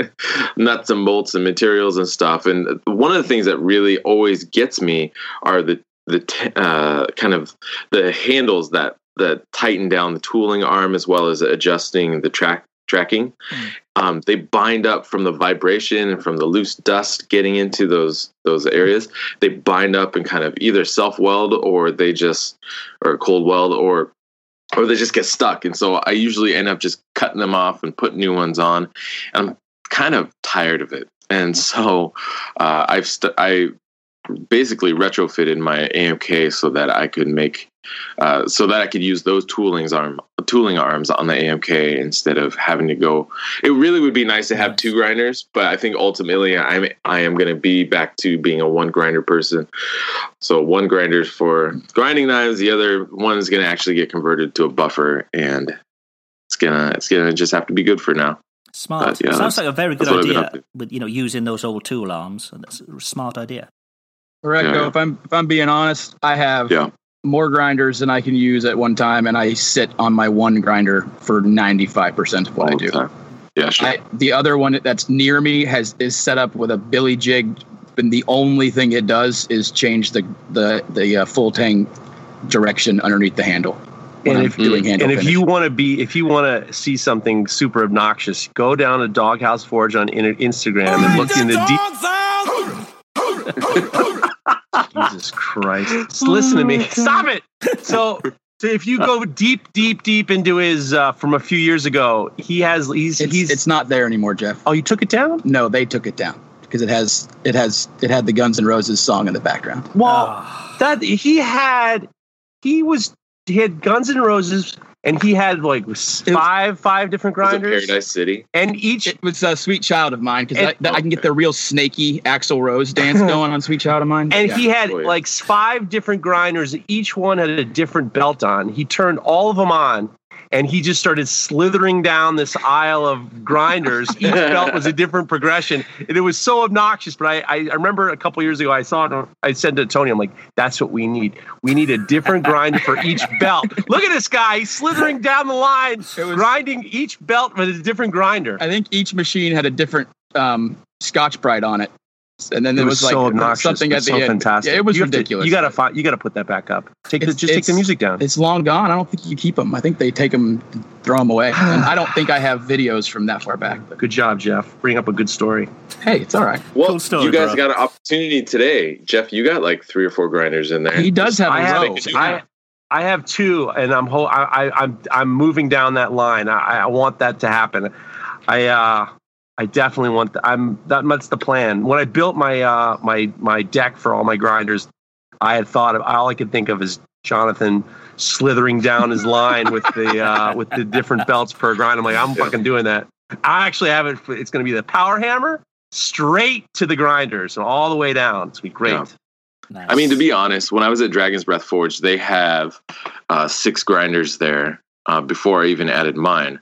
nuts and bolts and materials and stuff. And one of the things that really always gets me are the the t- uh, kind of the handles that that tighten down the tooling arm as well as adjusting the track tracking. Mm. Um, they bind up from the vibration and from the loose dust getting into those those areas. They bind up and kind of either self weld or they just or cold weld or or they just get stuck. And so I usually end up just cutting them off and putting new ones on. And I'm kind of tired of it. And so uh, I've st- I basically retrofitted my AMK so that I could make uh, so that I could use those toolings arm tooling arms on the AMK instead of having to go. It really would be nice to have two grinders, but I think ultimately I'm I am going to be back to being a one grinder person. So one grinder for grinding knives, the other one is going to actually get converted to a buffer, and it's gonna it's gonna just have to be good for now. Smart. yeah, Sounds like a very good that's what I've been idea. With you know using those old tool arms. That's a smart idea. Correct. Yeah. If I'm if I'm being honest, I have Yeah. more grinders than I can use at one time, and I sit on my one grinder for ninety five percent of what I all the do. time. Yeah, sure. I, the other one that's near me has is set up with a billy jig, and the only thing it does is change the the the uh, full tang direction underneath the handle. And if- doing handle and if you want to be, if you want to see something super obnoxious, go down to Doghouse Forge on in- Instagram and look in the deep. Jesus Christ! Listen to me. Stop it. So, so if you go deep, deep, deep into his uh, from a few years ago, he has he's it's, he's. it's not there anymore, Jeff. oh, you took it down. No, they took it down because it has it has it had the Guns N' Roses song in the background. Well, Ah. that he had, he was he had Guns N' Roses, and he had like five five different Was it grinders, Paradise City. and each It was a sweet child of mine because I, And- I can get the real snaky Axl Rose dance going on Sweet Child of Mine. And Yeah. he had Oh, yeah. like five different grinders. Each one had a different belt on. He turned all of them on and he just started slithering down this aisle of grinders. Each belt was a different progression. And it was so obnoxious. But I, I I remember a couple years ago, I saw it. I said to Tony, I'm like, that's what we need. We need a different grinder for each belt. Look at this guy He's slithering down the line, was- grinding each belt with a different grinder. I think each machine had a different um, Scotch Brite on it, and then there It was, was, like so obnoxious. something but at the so end. fantastic. Yeah, it was you have to- ridiculous. you gotta find. You gotta put that back up. Take the, just take the music down. It's long gone. I don't think you keep them. I think they take them throw them away. And I don't think I have videos from that far back. But Good job, Jeff. Bring up a good story. hey, it's all right. Well, Cool story, you guys bro. got an opportunity today, Jeff. You got like three or four grinders in there. He does have a I have, row. I, I have two, and I'm ho- I, I, I'm I'm moving down that line. I, I want that to happen. I uh, I definitely want. The, I'm that, that's the plan. When I built my uh, my my deck for all my grinders, I had thought of all I could think of is Jonathan slithering down his line with the uh, with the different belts per grind. I'm like, I'm fucking doing that. I actually have it. It's going to be the power hammer straight to the grinders and all the way down. It's gonna be great. Yeah. Nice. I mean, to be honest, when I was at Dragon's Breath Forge, they have uh, six grinders there uh, before I even added mine.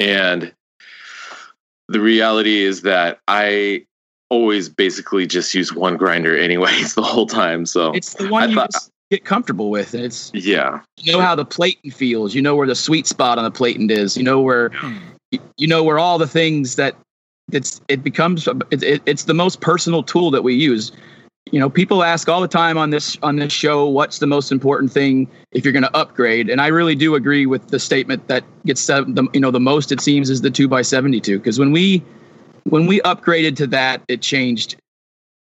And the reality is that I always basically just use one grinder anyways the whole time. So It's the one I you thought- just get comfortable with. And it's yeah, you know how the platen feels. You know where the sweet spot on the platen is. You know where you- you know where all the things that it's it becomes it, it, it's the most personal tool that we use. You know, people ask all the time on this on this show, what's the most important thing if you're going to upgrade? And I really do agree with the statement that gets the you know the most it seems is the two by seventy two because when we when we upgraded to that, it changed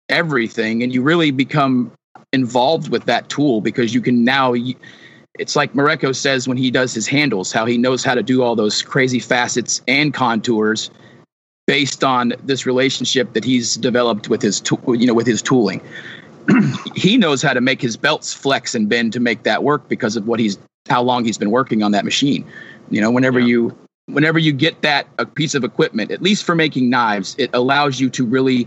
everything, and you really become involved with that tool because you can now. It's like Mareko says when he does his handles, how he knows how to do all those crazy facets and contours based on this relationship that he's developed with his tool, you know, with his tooling. he knows how to make his belts flex and bend to make that work because of what he's how long he's been working on that machine. You know, whenever you whenever you get that a piece of equipment, at least for making knives, it allows you to really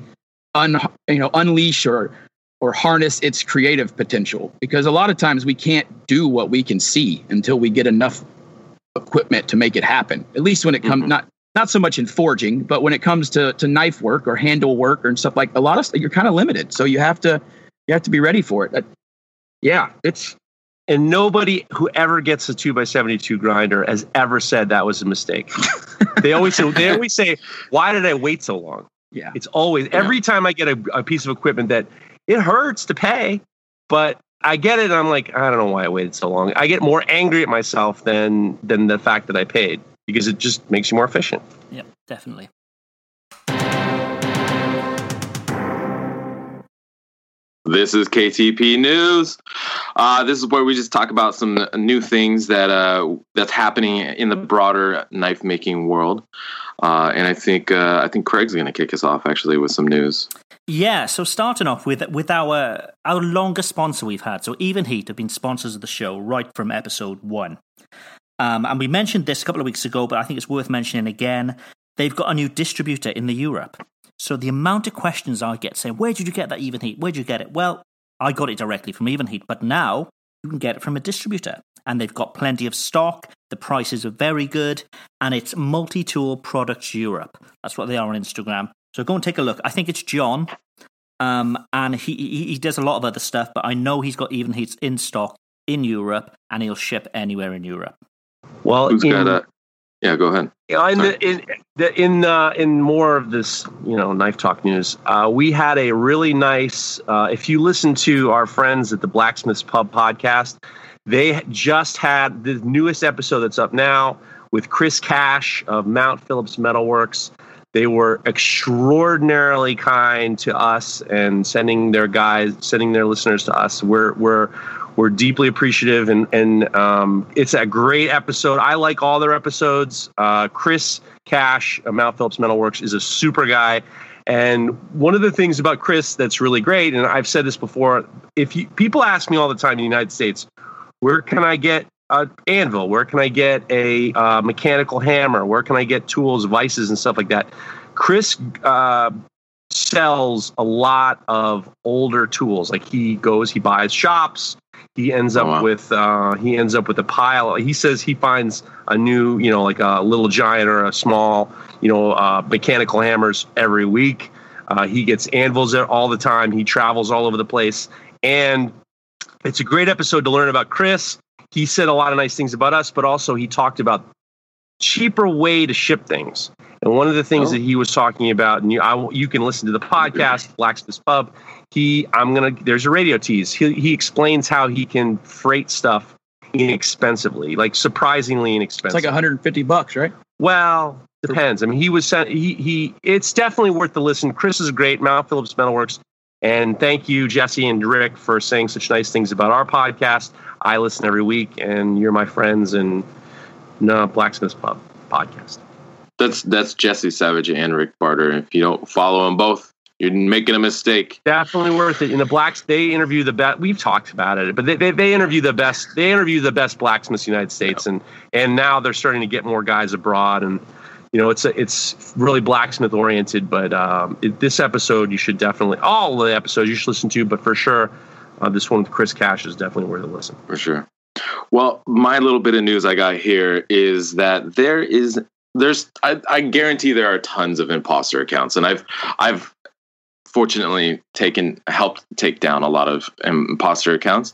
un you know unleash or or harness its creative potential because a lot of times we can't do what we can see until we get enough equipment to make it happen. At least when it comes Mhm. not not so much in forging, but when it comes to to knife work or handle work or stuff like a lot of stuff, you're kind of limited. So you have to you have to be ready for it. That- Yeah, it's and nobody who ever gets a two by seventy two grinder has ever said that was a mistake. they always say they always say, "Why did I wait so long?" yeah. It's always every time I get a, a piece of equipment that it hurts to pay, but I get it. and I'm like, I don't know why I waited so long. I get more angry at myself than than the fact that I paid because it just makes you more efficient. Yep, definitely. This is KTP News. Uh, this is where we just talk about some new things that uh, that's happening in the broader knife making world. Uh, and I think uh, I think Craig's going to kick us off actually with some news. Yeah, so starting off with with our our longest sponsor we've had. So Evenheat have been sponsors of the show right from episode one. Um, and we mentioned this a couple of weeks ago, but I think it's worth mentioning again. They've got a new distributor in the Europe. So the amount of questions I get saying, "Where did you get that Evenheat? Where did you get it?" Well, I got it directly from Evenheat, but now you can get it from a distributor, and they've got plenty of stock. The prices are very good, and it's Multi Tool Products Europe. That's what they are on Instagram. So go and take a look. I think it's John, um, and he, he he does a lot of other stuff, but I know he's got Evenheats in stock in Europe, and he'll ship anywhere in Europe. Well, Who's in, got a? Yeah, go ahead. In the, in the, in uh, in more of this, you know, knife talk news, uh, we had a really nice. Uh, if you listen to our friends at the Blacksmiths Pub podcast, they just had the newest episode that's up now with Chris Cash of Mount Phillips Metalworks. They were extraordinarily kind to us and sending their guys, sending their listeners to us. We're we're we're deeply appreciative and and um, it's a great episode. I like all their episodes. Uh, Chris Cash of Mount Phillips Metalworks is a super guy. And one of the things about Chris that's really great, and I've said this before, if you, people ask me all the time in the United States, where can I get a anvil? Where can I get a uh, mechanical hammer? Where can I get tools, vices, and stuff like that? Chris uh, sells a lot of older tools. Like he goes, he buys shops. He ends up Oh, wow. with uh, he ends up with a pile. He says he finds a new, you know, like a little giant or a small, you know, uh, mechanical hammers every week. Uh, he gets anvils there all the time. He travels all over the place, and it's a great episode to learn about Chris. He said a lot of nice things about us, but also he talked about cheaper way to ship things. And one of the things Oh. that he was talking about, and you, I, you can listen to the podcast, Blacksmith's Pub. He, I'm gonna. There's a radio tease. He he explains how he can freight stuff inexpensively, like surprisingly It's like 150 bucks, right? Well, depends. I mean, he was sent. He he. It's definitely worth the listen. Chris is great. Mount Phillips Metalworks, and thank you, Jesse and Rick, for saying such nice things about our podcast. I listen every week, and you're my friends. And no Blacksmiths Pub podcast. That's that's Jesse Savage and Rick Barter. If you don't follow them both, you're making a mistake. Definitely worth it. In the blacks, they interview the best. We've talked about it, but they, they, they interview the best. They interview the best blacksmiths in the United States, and and now they're starting to get more guys abroad, and you know it's a, it's really blacksmith oriented. But um, it, this episode, you should definitely all the episodes you should listen to, but for sure, uh, this one with Chris Cash is definitely worth a listen. For sure. Well, my little bit of news I got here is that there is there's I, I guarantee there are tons of imposter accounts, and I've I've fortunately taken helped take down a lot of imposter accounts,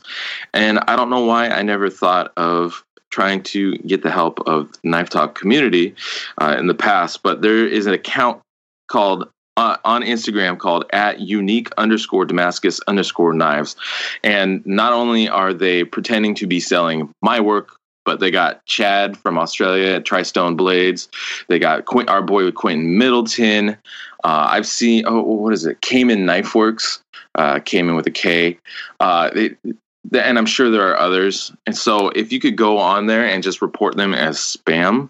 and I don't know why I never thought of trying to get the help of Knife Talk community uh, in the past, but there is an account called uh, on Instagram called at unique underscore Damascus underscore knives. And not only are they pretending to be selling my work, but they got Chad from Australia at Tristone Blades. They got Quint, our boy with Quentin Middleton. Uh, I've seen, oh, what is it? Cayman Knife Works. Uh, came in with a K. Uh, they, and I'm sure there are others. And so if you could go on there and just report them as spam,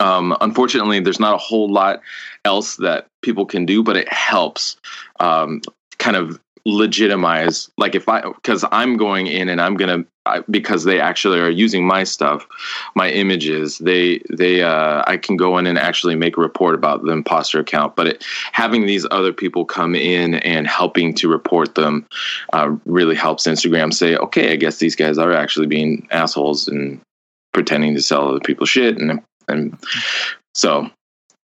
um, unfortunately, there's not a whole lot else that people can do, but it helps um, kind of legitimize. Like if I, because I'm going in and I'm gonna I, because they actually are using my stuff, my images. They they uh, I can go in and actually make a report about the imposter account. But it, having these other people come in and helping to report them uh, really helps Instagram say, okay, I guess these guys are actually being assholes and pretending to sell other people shit and and so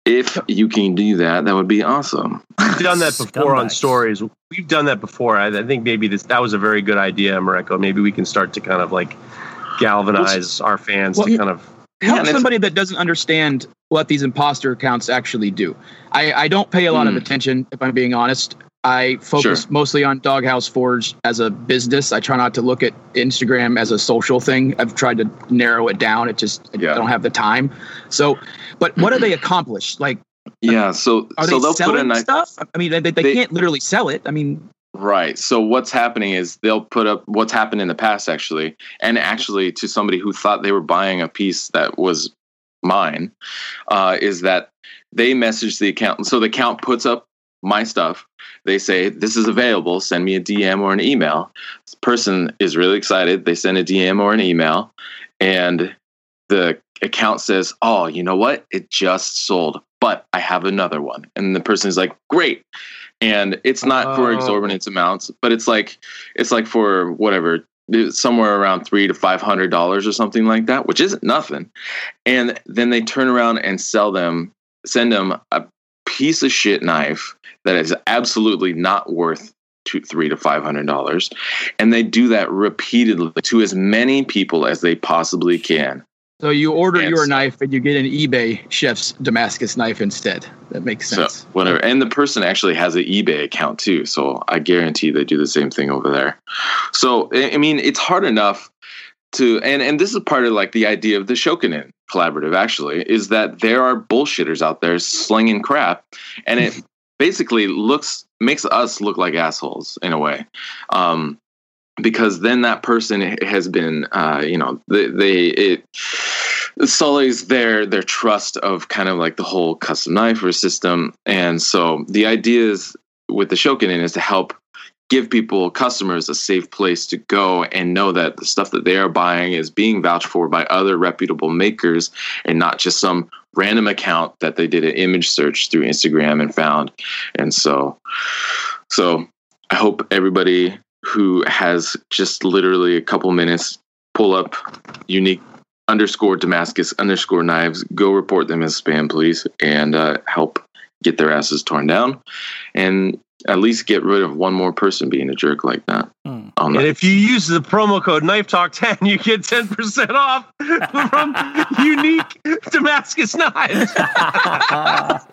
if you can do that, that would be awesome. We've done that before on stories. We've done that before. I, I think maybe this that was a very good idea, Mareko. Maybe we can start to kind of like galvanize our fans Well, to kind of Help and it's- somebody that doesn't understand what these imposter accounts actually do. I, I don't pay a lot of Hmm. attention, if I'm being honest. I focus Sure. mostly on Doghouse Forge as a business. I try not to look at Instagram as a social thing. I've tried to narrow it down. It just Yeah. I don't have the time. So, but what do they accomplish? Like, Yeah, so are so they they'll put a selling nice stuff? I mean, they, they, They- can't literally sell it. I mean, Right. So what's happening is they'll put up what's happened in the past actually, and actually to somebody who thought they were buying a piece that was mine, uh, is that they message the account. So the account puts up my stuff. They say this is available. Send me a DM or an email. This person is really excited. They send a DM or an email, and the account says, "Oh, you know what? It just sold, but I have another one." And the person is like, "Great." And it's not for Oh. exorbitant amounts, but it's like it's like for whatever somewhere around three to five hundred dollars or something like that, which isn't nothing. And then they turn around and sell them, send them a piece of shit knife that is absolutely not worth two, three to five hundred dollars, and they do that repeatedly to as many people as they possibly can. so you order Yes. your knife and you get an eBay chef's Damascus knife instead. That makes sense. So whatever, and the person actually has an eBay account too, so I guarantee they do the same thing over there. So I I mean, it's hard enough to, and and this is part of like the idea of the Shokunin collaborative. Actually, is that there are bullshitters out there slinging crap, and it basically looks makes us look like assholes in a way. Um, because then that person has been, uh, you know, they, they it sullies their their trust of kind of like the whole custom knife knifer system, and so the idea is with the Shokunin is to help give people customers a safe place to go and know that the stuff that they are buying is being vouched for by other reputable makers and not just some random account that they did an image search through Instagram and found. And so so I hope everybody who has just literally a couple minutes pull up unique underscore Damascus underscore knives, go report them as spam, please, and uh, help get their asses torn down, and at least get rid of one more person being a jerk like that. Hmm. On And the, if you use the promo code Knife Talk 10, you get 10% off from unique Damascus knives.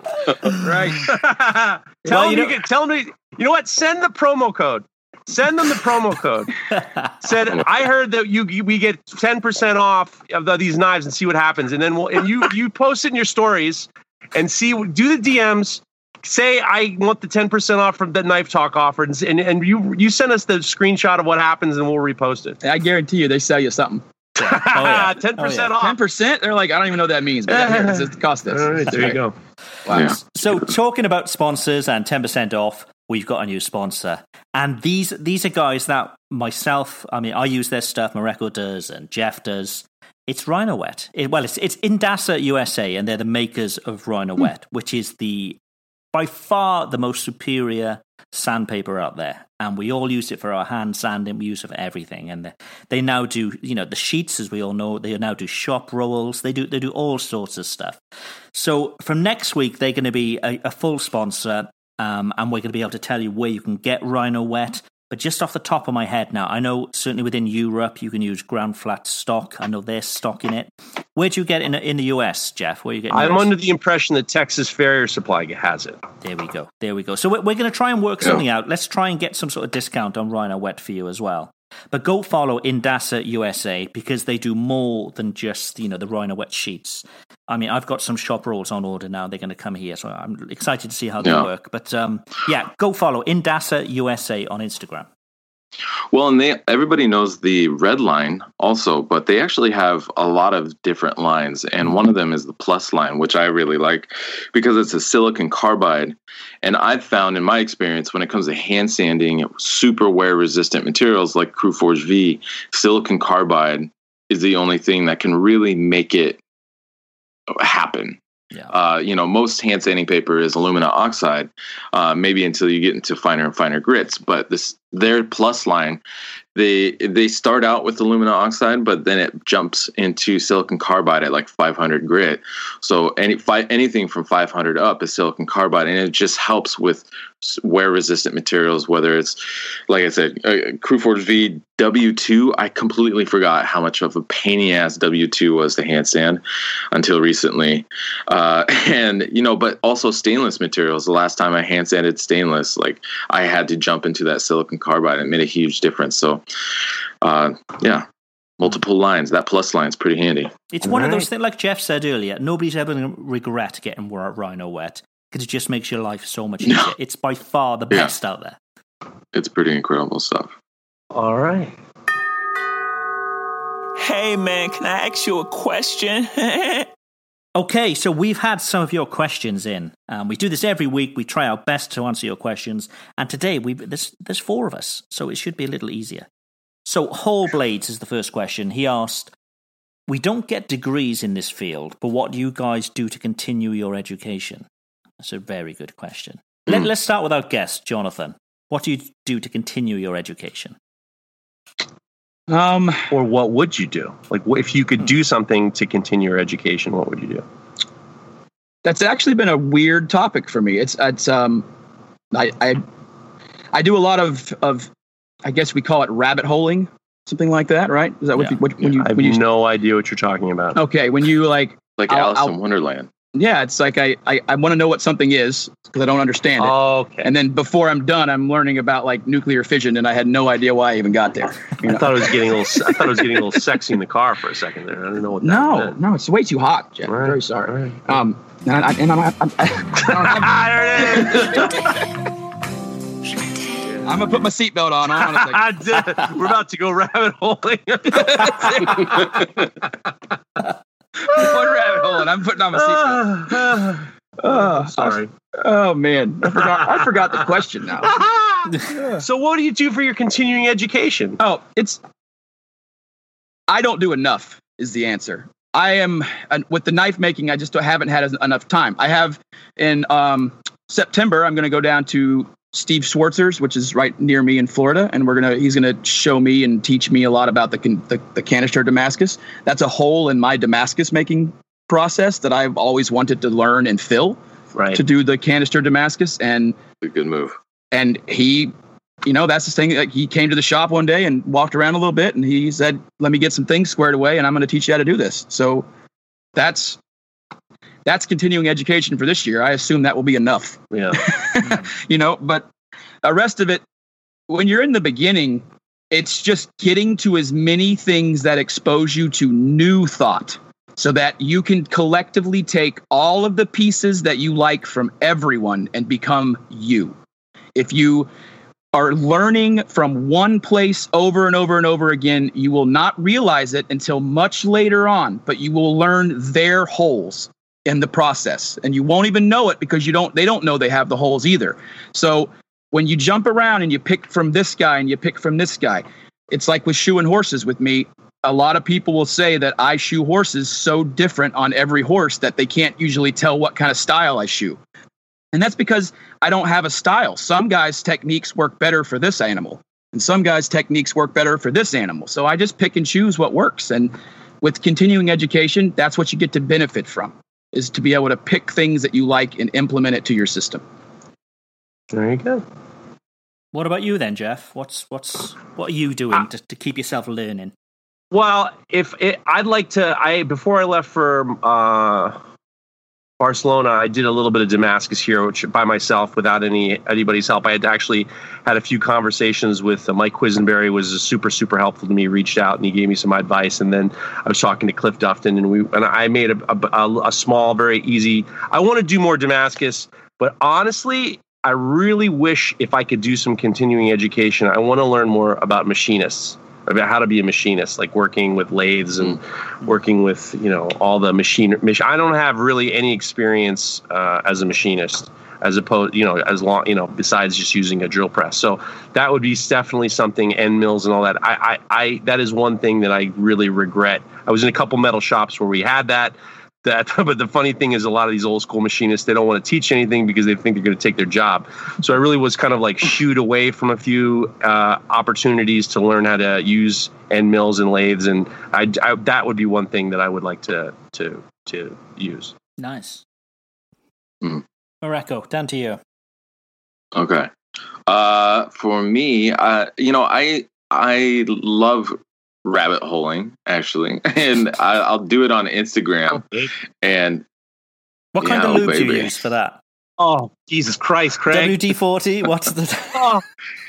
Right. tell Well, them you you know- tell me you know what? Send the promo code. Send them the promo code. Said I heard that you, you we get ten percent off of the, these knives and see what happens. And then we'll and you you post it in your stories and see do the DMs. Say I want the ten percent off from the knife talk offer, and, and and you you send us the screenshot of what happens, and we'll repost it. I guarantee you, they sell you something. yeah. Oh, ten oh, percent Oh, off. Ten percent? They're like, I don't even know what that means, but here, this is the cost this. All right, there you go. Wow. Yeah. So talking about sponsors and ten percent off, we've got a new sponsor, and these these are guys that myself. I mean, I use their stuff. Mareko does, and Jeff does. It's Rhynowet. It, well, it's it's Indasa USA, and they're the makers of Rhynowet, hmm. which is the by far the most superior sandpaper out there. And we all use it for our hand sanding. We use it for everything. And they, now do, you know, the sheets, as we all know, they now do shop rolls. They do they do all sorts of stuff. So from next week, they're going to be a, a full sponsor, um, and we're going to be able to tell you where you can get Rhynowet. But just off the top of my head now, I know certainly within Europe you can use ground flat stock. I know they're stocking it. Where do you get in in the US, Jeff? Where you get? it I'm under the impression that Texas Farrier Supply has it. There we go. There we go. So we're, we're going to try and work something out. Let's try and get some sort of discount on Rhynowet for you as well. But go follow Indasa USA because they do more than just you know the Rhynowet sheets. I mean, I've got some shop rolls on order now. They're going to come here, so I'm excited to see how they Yeah. work. But um, yeah, go follow Indasa USA on Instagram. Well, and they everybody knows the red line also, but they actually have a lot of different lines, and one of them is the plus line, which I really like because it's a silicon carbide. And I've found in my experience when it comes to hand sanding super wear resistant materials like CruForge V, silicon carbide is the only thing that can really make it happen. Yeah. Uh, you know, most hand sanding paper is alumina oxide, uh, maybe until you get into finer and finer grits. But this their plus line, they they start out with alumina oxide, but then it jumps into silicon carbide at like 500 grit. So any fi- anything from 500 up is silicon carbide, and it just helps with wear resistant materials. Whether it's like I said, uh, CruForge V W2, I completely forgot how much of a pain in the ass W2 was to hand sand until recently. Uh, and you know, but also stainless materials. The last time I hand sanded stainless, like I had to jump into that silicon carbide. It made a huge difference. So, uh, yeah, multiple lines. That plus line is pretty handy. It's one of those things, like Jeff said earlier, nobody's ever going to regret getting Ri- Rhynowet because it just makes your life so much No. easier. It's by far the Yeah. best out there. It's pretty incredible stuff. All right. Hey man, can I ask you a question? Okay, so we've had some of your questions in. Um, we do this every week. We try our best to answer your questions, and today we there's there's four of us, so it should be a little easier. So Hall Blades is the first question. He asked, "We don't get degrees in this field, but what do you guys do to continue your education?" That's a very good question. Let, let's start with our guest, Jonathan. What do you do to continue your education? Um, Or what would you do? Like, if you could do something to continue your education, what would you do? that's actually been a weird topic for me. It's it's um, I I I do a lot of of I guess we call it rabbit holing, something like that, right? Is that what Yeah. you what, when you I have you no idea what you're talking about. okay when you like Like I'll- Alice I'll- in Wonderland. Yeah, it's like I I, I want to know what something is because I don't understand it. Okay. And then before I'm done, I'm learning about like nuclear fission, and I had no idea why I even got there. You I thought it was getting a little. I thought it was getting a little sexy in the car for a second there. I didn't know what that no, meant. no, it's way too hot, Jeff. I'm very sorry. right. Um, and, I, and I'm, I'm, I'm, I I'm gonna put my seatbelt on. On a second. We're about to go rabbit holing. One rabbit hole, and I'm putting on my seatbelt. Oh, Sorry. Oh man, I forgot. I forgot the question now. so, what do you do for your continuing education? Oh, it's. I don't do enough. Is the answer. I am and with the knife making. I just haven't had enough time. I have in um, September. I'm going to go down to Steve Schwarzer's, which is right near me in Florida, and we're gonna. He's going to show me and teach me a lot about the, can- the the canister Damascus. That's a hole in my Damascus making process that I've always wanted to learn and fill Right. to do the canister Damascus, and A good move. and he you know that's the thing like he came to the shop one day and walked around a little bit and he said let me get some things squared away and i'm going to teach you how to do this so that's that's continuing education for this year i assume that will be enough Yeah. you know but the rest of it when you're in the beginning, it's just getting to as many things that expose you to new thought so that you can collectively take all of the pieces that you like from everyone and become you. If you are learning from one place over and over and over again, you will not realize it until much later on, but you will learn their holes in the process and you won't even know it because you don't they don't know they have the holes either. So when you jump around and you pick from this guy and you pick from this guy, it's like with shoeing horses with me. A lot of people will say that I shoe horses so different on every horse that they can't usually tell what kind of style I shoe. And that's because I don't have a style. Some guys' techniques work better for this animal, and some guys' techniques work better for this animal. So I just pick and choose what works. And with continuing education, that's what you get to benefit from is to be able to pick things that you like and implement it to your system. There you go. What about you then, Jeff? What's what's what are you doing uh, to, to keep yourself learning? Well, if it, I'd like to, I before I left for uh, Barcelona, I did a little bit of Damascus here, which by myself without any anybody's help. I had actually had a few conversations with uh, Mike Quesenberry, was super super helpful to me. Reached out and he gave me some advice, and then I was talking to Cliff Dufton, and we and I made a, a, a small, very easy. I want to do more Damascus, but honestly, I really wish if I could do some continuing education. I want to learn more about machinists about how to be a machinist, like working with lathes and working with you know all the machine. I don't have really any experience uh, as a machinist, as opposed you know as long you know besides just using a drill press. So that would be definitely something. End mills and all that. I, I, I that is one thing that I really regret. I was in a couple metal shops where we had that that. But the funny thing is, a lot of these old school machinists they don't want to teach anything because they think they're going to take their job. So I really was kind of like shooed away from a few uh, opportunities to learn how to use end mills and lathes, and I, I, that would be one thing that I would like to to to use. Nice. Mm. Mareko, down to you. Okay. Uh, for me, uh, you know, I I love rabbit holing actually, and I, will do it on Instagram. Oh, and what kind of oh, lube do you use for that? Oh Jesus Christ, Craig! WD forty. What's the? oh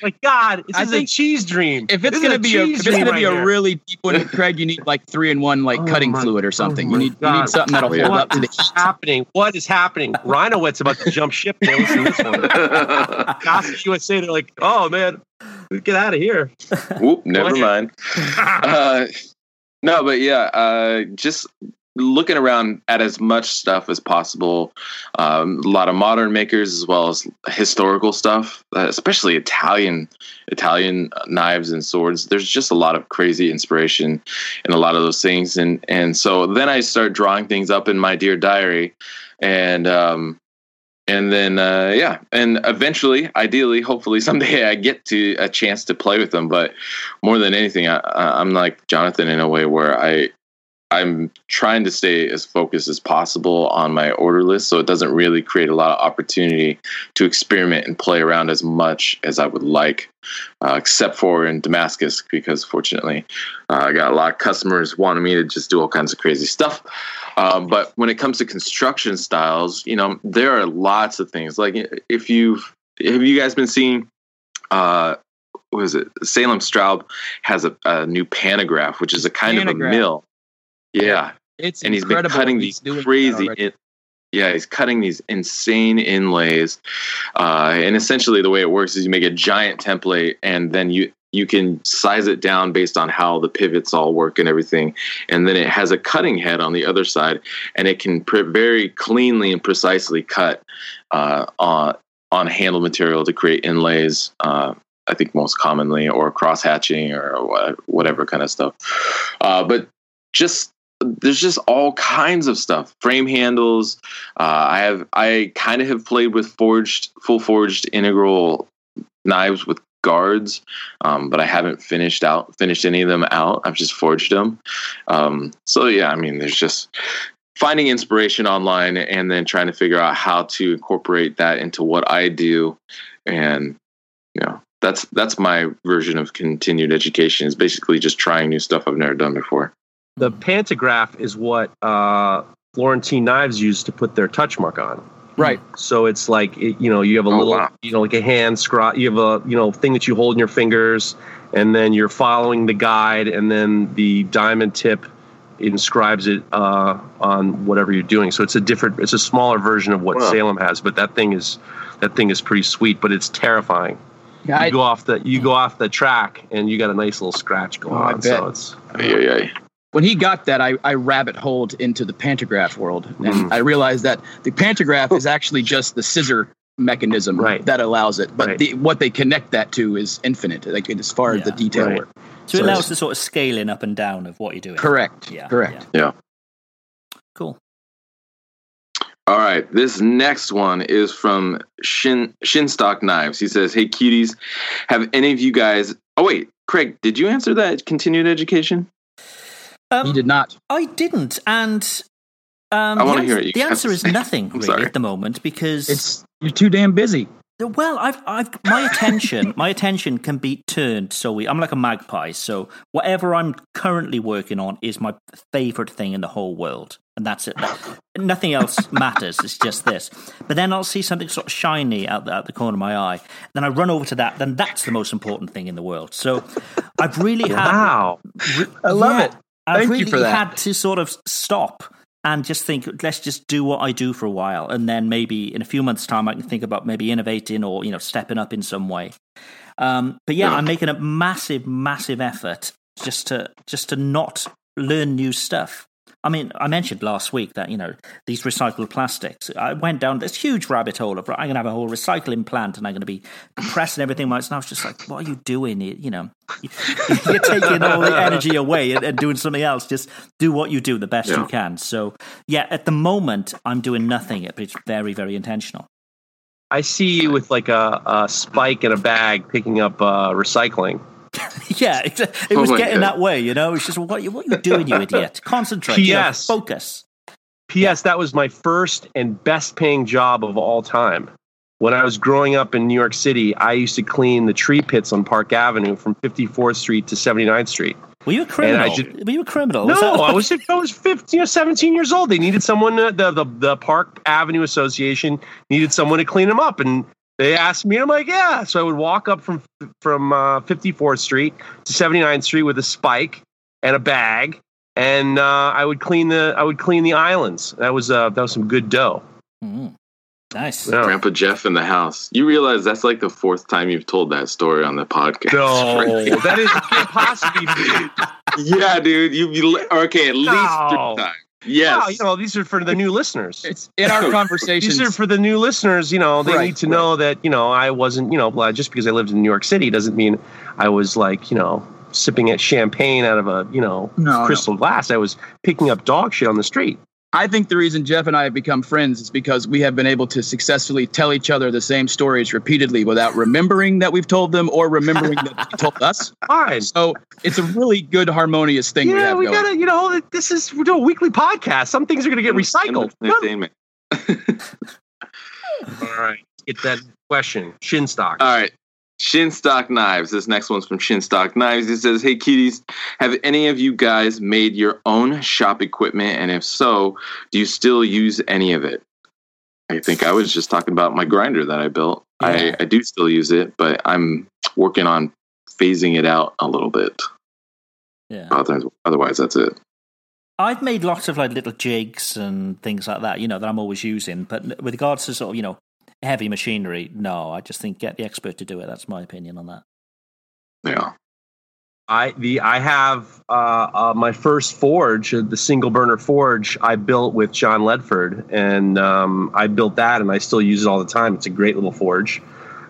my God! This I is a cheese dream. If it's gonna be a, if it's gonna right be a really deep one, Craig, you need like three in one, like oh cutting my, fluid or something. Oh you need you need something that'll hold up to the heat. happening? What is happening? Rhino, Rhynowet's about to jump ship. There, listen to this one. Gossip USA. They're like, oh man, get out of here. Whoop, never mind. Uh, no, but yeah, uh, just looking around at as much stuff as possible. Um, a lot of modern makers as well as historical stuff, uh, especially Italian Italian knives and swords. There's just a lot of crazy inspiration in a lot of those things, and and so then I start drawing things up in my dear diary, and um, and then uh, yeah and eventually ideally hopefully someday i get to a chance to play with them but more than anything I, i'm like jonathan in a way where i I'm trying to stay as focused as possible on my order list so it doesn't really create a lot of opportunity to experiment and play around as much as I would like, uh, except for in Damascus, because fortunately uh, I got a lot of customers wanting me to just do all kinds of crazy stuff. Um, but when it comes to construction styles, you know, there are lots of things. Like if you've, have you guys been seeing uh, what is it? Salem Straub has a, a, new pantograph, which is a kind pantograph. of a mill. Yeah, it's and he's been cutting these crazy. It, yeah, he's cutting these insane inlays, uh, and essentially the way it works is you make a giant template, and then you you can size it down based on how the pivots all work and everything, and then it has a cutting head on the other side, and it can pre- very cleanly and precisely cut uh, on on handle material to create inlays. Uh, I think most commonly, or cross hatching, or whatever kind of stuff. Uh, but just there's just all kinds of stuff. Frame handles uh, i have i kind of have played with forged full forged integral knives with guards um, but i haven't finished out finished any of them out. I've just forged them. Um, so yeah i mean there's just finding inspiration online and then trying to figure out how to incorporate that into what i do. And you know that's that's my version of continued education is basically just trying new stuff i've never done before the pantograph is what uh, Florentine knives use to put their touch mark on. Right. So it's like it, you know you have a Oh, little wow. you know like a hand scrot you have a you know thing that you hold in your fingers and then you're following the guide and then the diamond tip inscribes it uh, on whatever you're doing. So it's a different it's a smaller version of what Wow. Salem has, but that thing is that thing is pretty sweet, but it's terrifying. Yeah, I, you go off the you go off the track and you got a nice little scratch going Oh, I on. So bet. it's Yeah, yeah. When he got that, I, I rabbit holed into the pantograph world, and Mm. I realized that the pantograph is actually just the scissor mechanism Right. that allows it, but Right. the, what they connect that to is infinite, like as far as the detail Right. work. So it allows the sort of scaling up and down of what you're doing. Correct. Yeah. Correct. yeah. Yeah. Cool. All right, this next one is from Shin Shinstock Knives. He says, "Hey cuties, have any of you guys? Oh wait, Craig, did you answer that continued education? Um, He did not. I didn't, and um, I the wanna hear it. You The answer is nothing really sorry. at the moment because It's you're too damn busy. Well, I've, I've my attention, my attention can be turned so we, I'm like a magpie. So whatever I'm currently working on is my favorite thing in the whole world, and that's it. Nothing else matters. It's just this. But then I'll see something sort of shiny out the, out the corner of my eye. Then I run over to that. Then that's the most important thing in the world. So I've really had. wow. I love Yeah, it. I've Thank you really for that. had to sort of stop and just think, let's just do what I do for a while, and then maybe in a few months' time, I can think about maybe innovating or you know stepping up in some way. Um, but yeah, Yeah. I'm making a massive, massive effort just to just to not learn new stuff. I mean, I mentioned last week that you know these recycled plastics. I went down this huge rabbit hole of I'm going to have a whole recycling plant, and I'm going to be compressing everything. And I was just like, what are you doing? You you know, you're taking all the energy away and, and doing something else. Just do what you do the best Yeah. you can. So yeah, at the moment, I'm doing nothing, but it's very, very intentional. I see you with like a, a spike in a bag picking up uh, recycling. yeah, it, it Oh was my getting God. that way. You know, it's just what you what you doing, you idiot. Concentrate. you know, P.S. focus. P.S. That was my first and best paying job of all time. When I was growing up in New York City, I used to clean the tree pits on Park Avenue from 54th Street to 79th Street. Were you a criminal? ju- Were you a criminal? No, Was that- I was I was 15 or 17 years old. They needed someone. uh, The the the Park Avenue Association needed someone to clean them up, and they asked me. and I'm like, yeah. So I would walk up from from uh, 54th Street to 79th Street with a spike and a bag, and uh, I would clean the I would clean the islands. That was uh, that was some good dough. Mm, nice. Yeah. Grandpa Jeff in the house. You realize that's like the fourth time you've told that story on the podcast. No, that is can't possibly yeah, dude. You, you okay? At least No. three times. Yes. Wow, you know, these are for the new listeners. It's in our conversations. These are for the new listeners. You know, they Right, need to know that you know I wasn't. You know, well, just because I lived in New York City doesn't mean I was like you know sipping at champagne out of a you know No, crystal glass. I was picking up dog shit on the street. I think the reason Jeff and I have become friends is because we have been able to successfully tell each other the same stories repeatedly without remembering that we've told them or remembering that they told us. Fine. So it's a really good harmonious thing we Yeah, have we going. gotta. You know, this is we're doing a weekly podcast. Some things are gonna get recycled. Entertainment. All right, get that question. Shinstock. All right. Shinstock Knives. This next one's from Shinstock Knives. He says, Hey cuties, have any of you guys made your own shop equipment? And if so, do you still use any of it? I think I was just talking about my grinder that I built. Yeah. I, I do still use it, but I'm working on phasing it out a little bit. Yeah. Otherwise, otherwise that's it. I've made lots of like little jigs and things like that, you know, that I'm always using. But with regards to sort of, you know, heavy machinery, no, I just think get the expert to do it. That's my opinion on that. Yeah. I the I have uh, uh, my first forge, uh, the single burner forge. I built with John Ledford, and um, I built that, and I still use it all the time. It's a great little forge.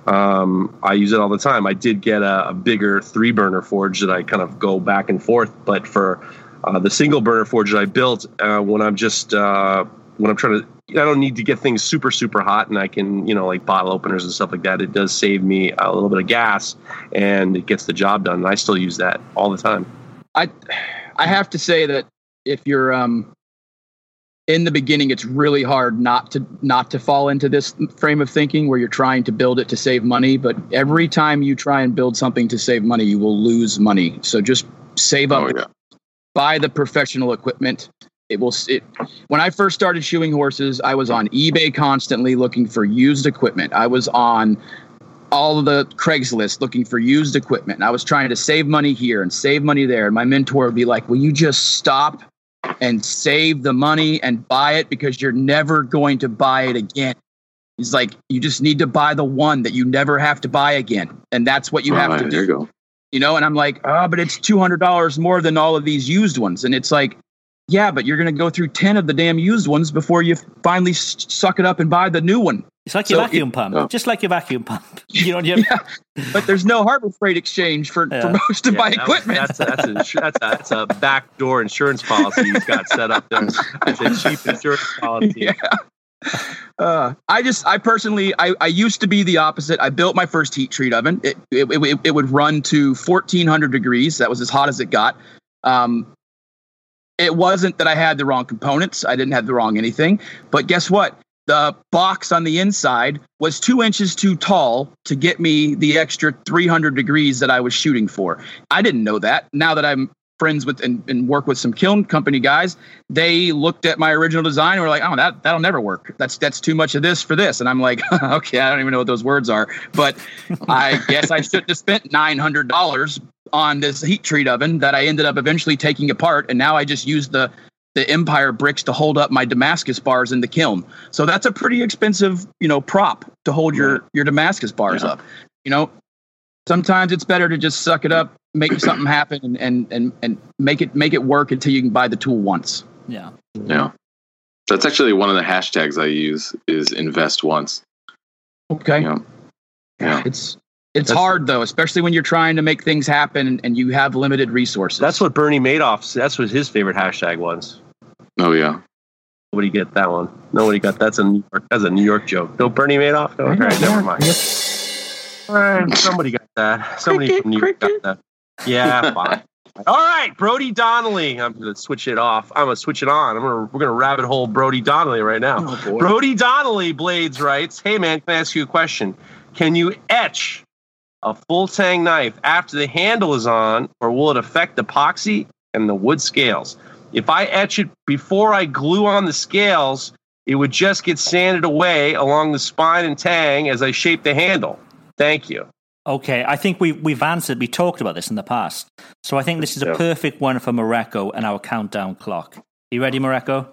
Um, I use it all the time. I did get a, a bigger three burner forge that I kind of go back and forth, but for uh, the single burner forge that I built, uh, when I'm just uh, when I'm trying to, I don't need to get things super super hot, and I can you know like bottle openers and stuff like that. It does save me a little bit of gas, and it gets the job done. And I still use that all the time. I I have to say that if you're um in the beginning it's really hard not to not to fall into this frame of thinking where you're trying to build it to save money but every time you try and build something to save money you will lose money so just save up Oh, yeah. buy the professional equipment It will. It, when I first started shoeing horses, I was on eBay constantly looking for used equipment. I was on all of the Craigslist looking for used equipment. And I was trying to save money here and save money there. And my mentor would be like, "Will you just stop and save the money and buy it because you're never going to buy it again?" He's like, "You just need to buy the one that you never have to buy again, and that's what you All have right, to do." you you know and i'm like oh but it's $200 more than all of these used ones and it's like yeah but you're going to go through 10 of the damn used ones before you finally suck it up and buy the new one It's like your So vacuum it- pump, oh. just like your vacuum pump. You know, you yeah but there's no harbor freight exchange for, Yeah. for most of Yeah, my that was- equipment That's a, that's, a, that's, a, that's a backdoor insurance policy he's got set up there. It's a cheap insurance policy. yeah uh, I just, I personally, I, I used to be the opposite. I built my first heat treat oven. It, it, it, it would run to 1400 degrees. That was as hot as it got. Um, it wasn't that I had the wrong components. I didn't have the wrong anything. But guess what? The box on the inside was two inches too tall to get me the extra 300 degrees that I was shooting for. I didn't know that. Now that I'm friends with and, and work with some kiln company guys, they looked at my original design and were like, "Oh, that that'll never work. That's that's too much of this for this." And I'm like, "Okay, I don't even know what those words are, but I guess I shouldn't have spent nine hundred dollars on this heat treat oven that I ended up eventually taking apart, and now I just use the the Empire bricks to hold up my Damascus bars in the kiln. So that's a pretty expensive, you know, prop to hold your your Damascus bars Yeah. up. You know, sometimes it's better to just suck it up, make something happen, and and and, and make it make it work until you can buy the tool once. yeah. Yeah. That's actually one of the hashtags I use is invest once. Okay. Yeah. Yeah. It's it's That's- hard though, especially when you're trying to make things happen and, and you have limited resources. That's what Bernie Madoff. That's what his favorite hashtag was. Oh yeah. Nobody get that one. Nobody got that's a New York, that's a New York joke. No Bernie Madoff. No, all right, never mind. All right, eh, somebody got that. Somebody from New York got that. Yeah, fine. All right, Brody Donnelly. I'm gonna switch it off. I'm gonna switch it on. I'm gonna we're gonna rabbit hole Brody Donnelly right now. Oh. Brody Donnelly Blades writes, "Hey man, can I ask you a question? Can you etch a full tang knife after the handle is on, or will it affect the epoxy and the wood scales? If I etch it before I glue on the scales, it would just get sanded away along the spine and tang as I shape the handle. Thank you." Okay, I think we, we've answered, we talked about this in the past. So I think this is a perfect one for Mareko and our countdown clock. You ready, Mareko?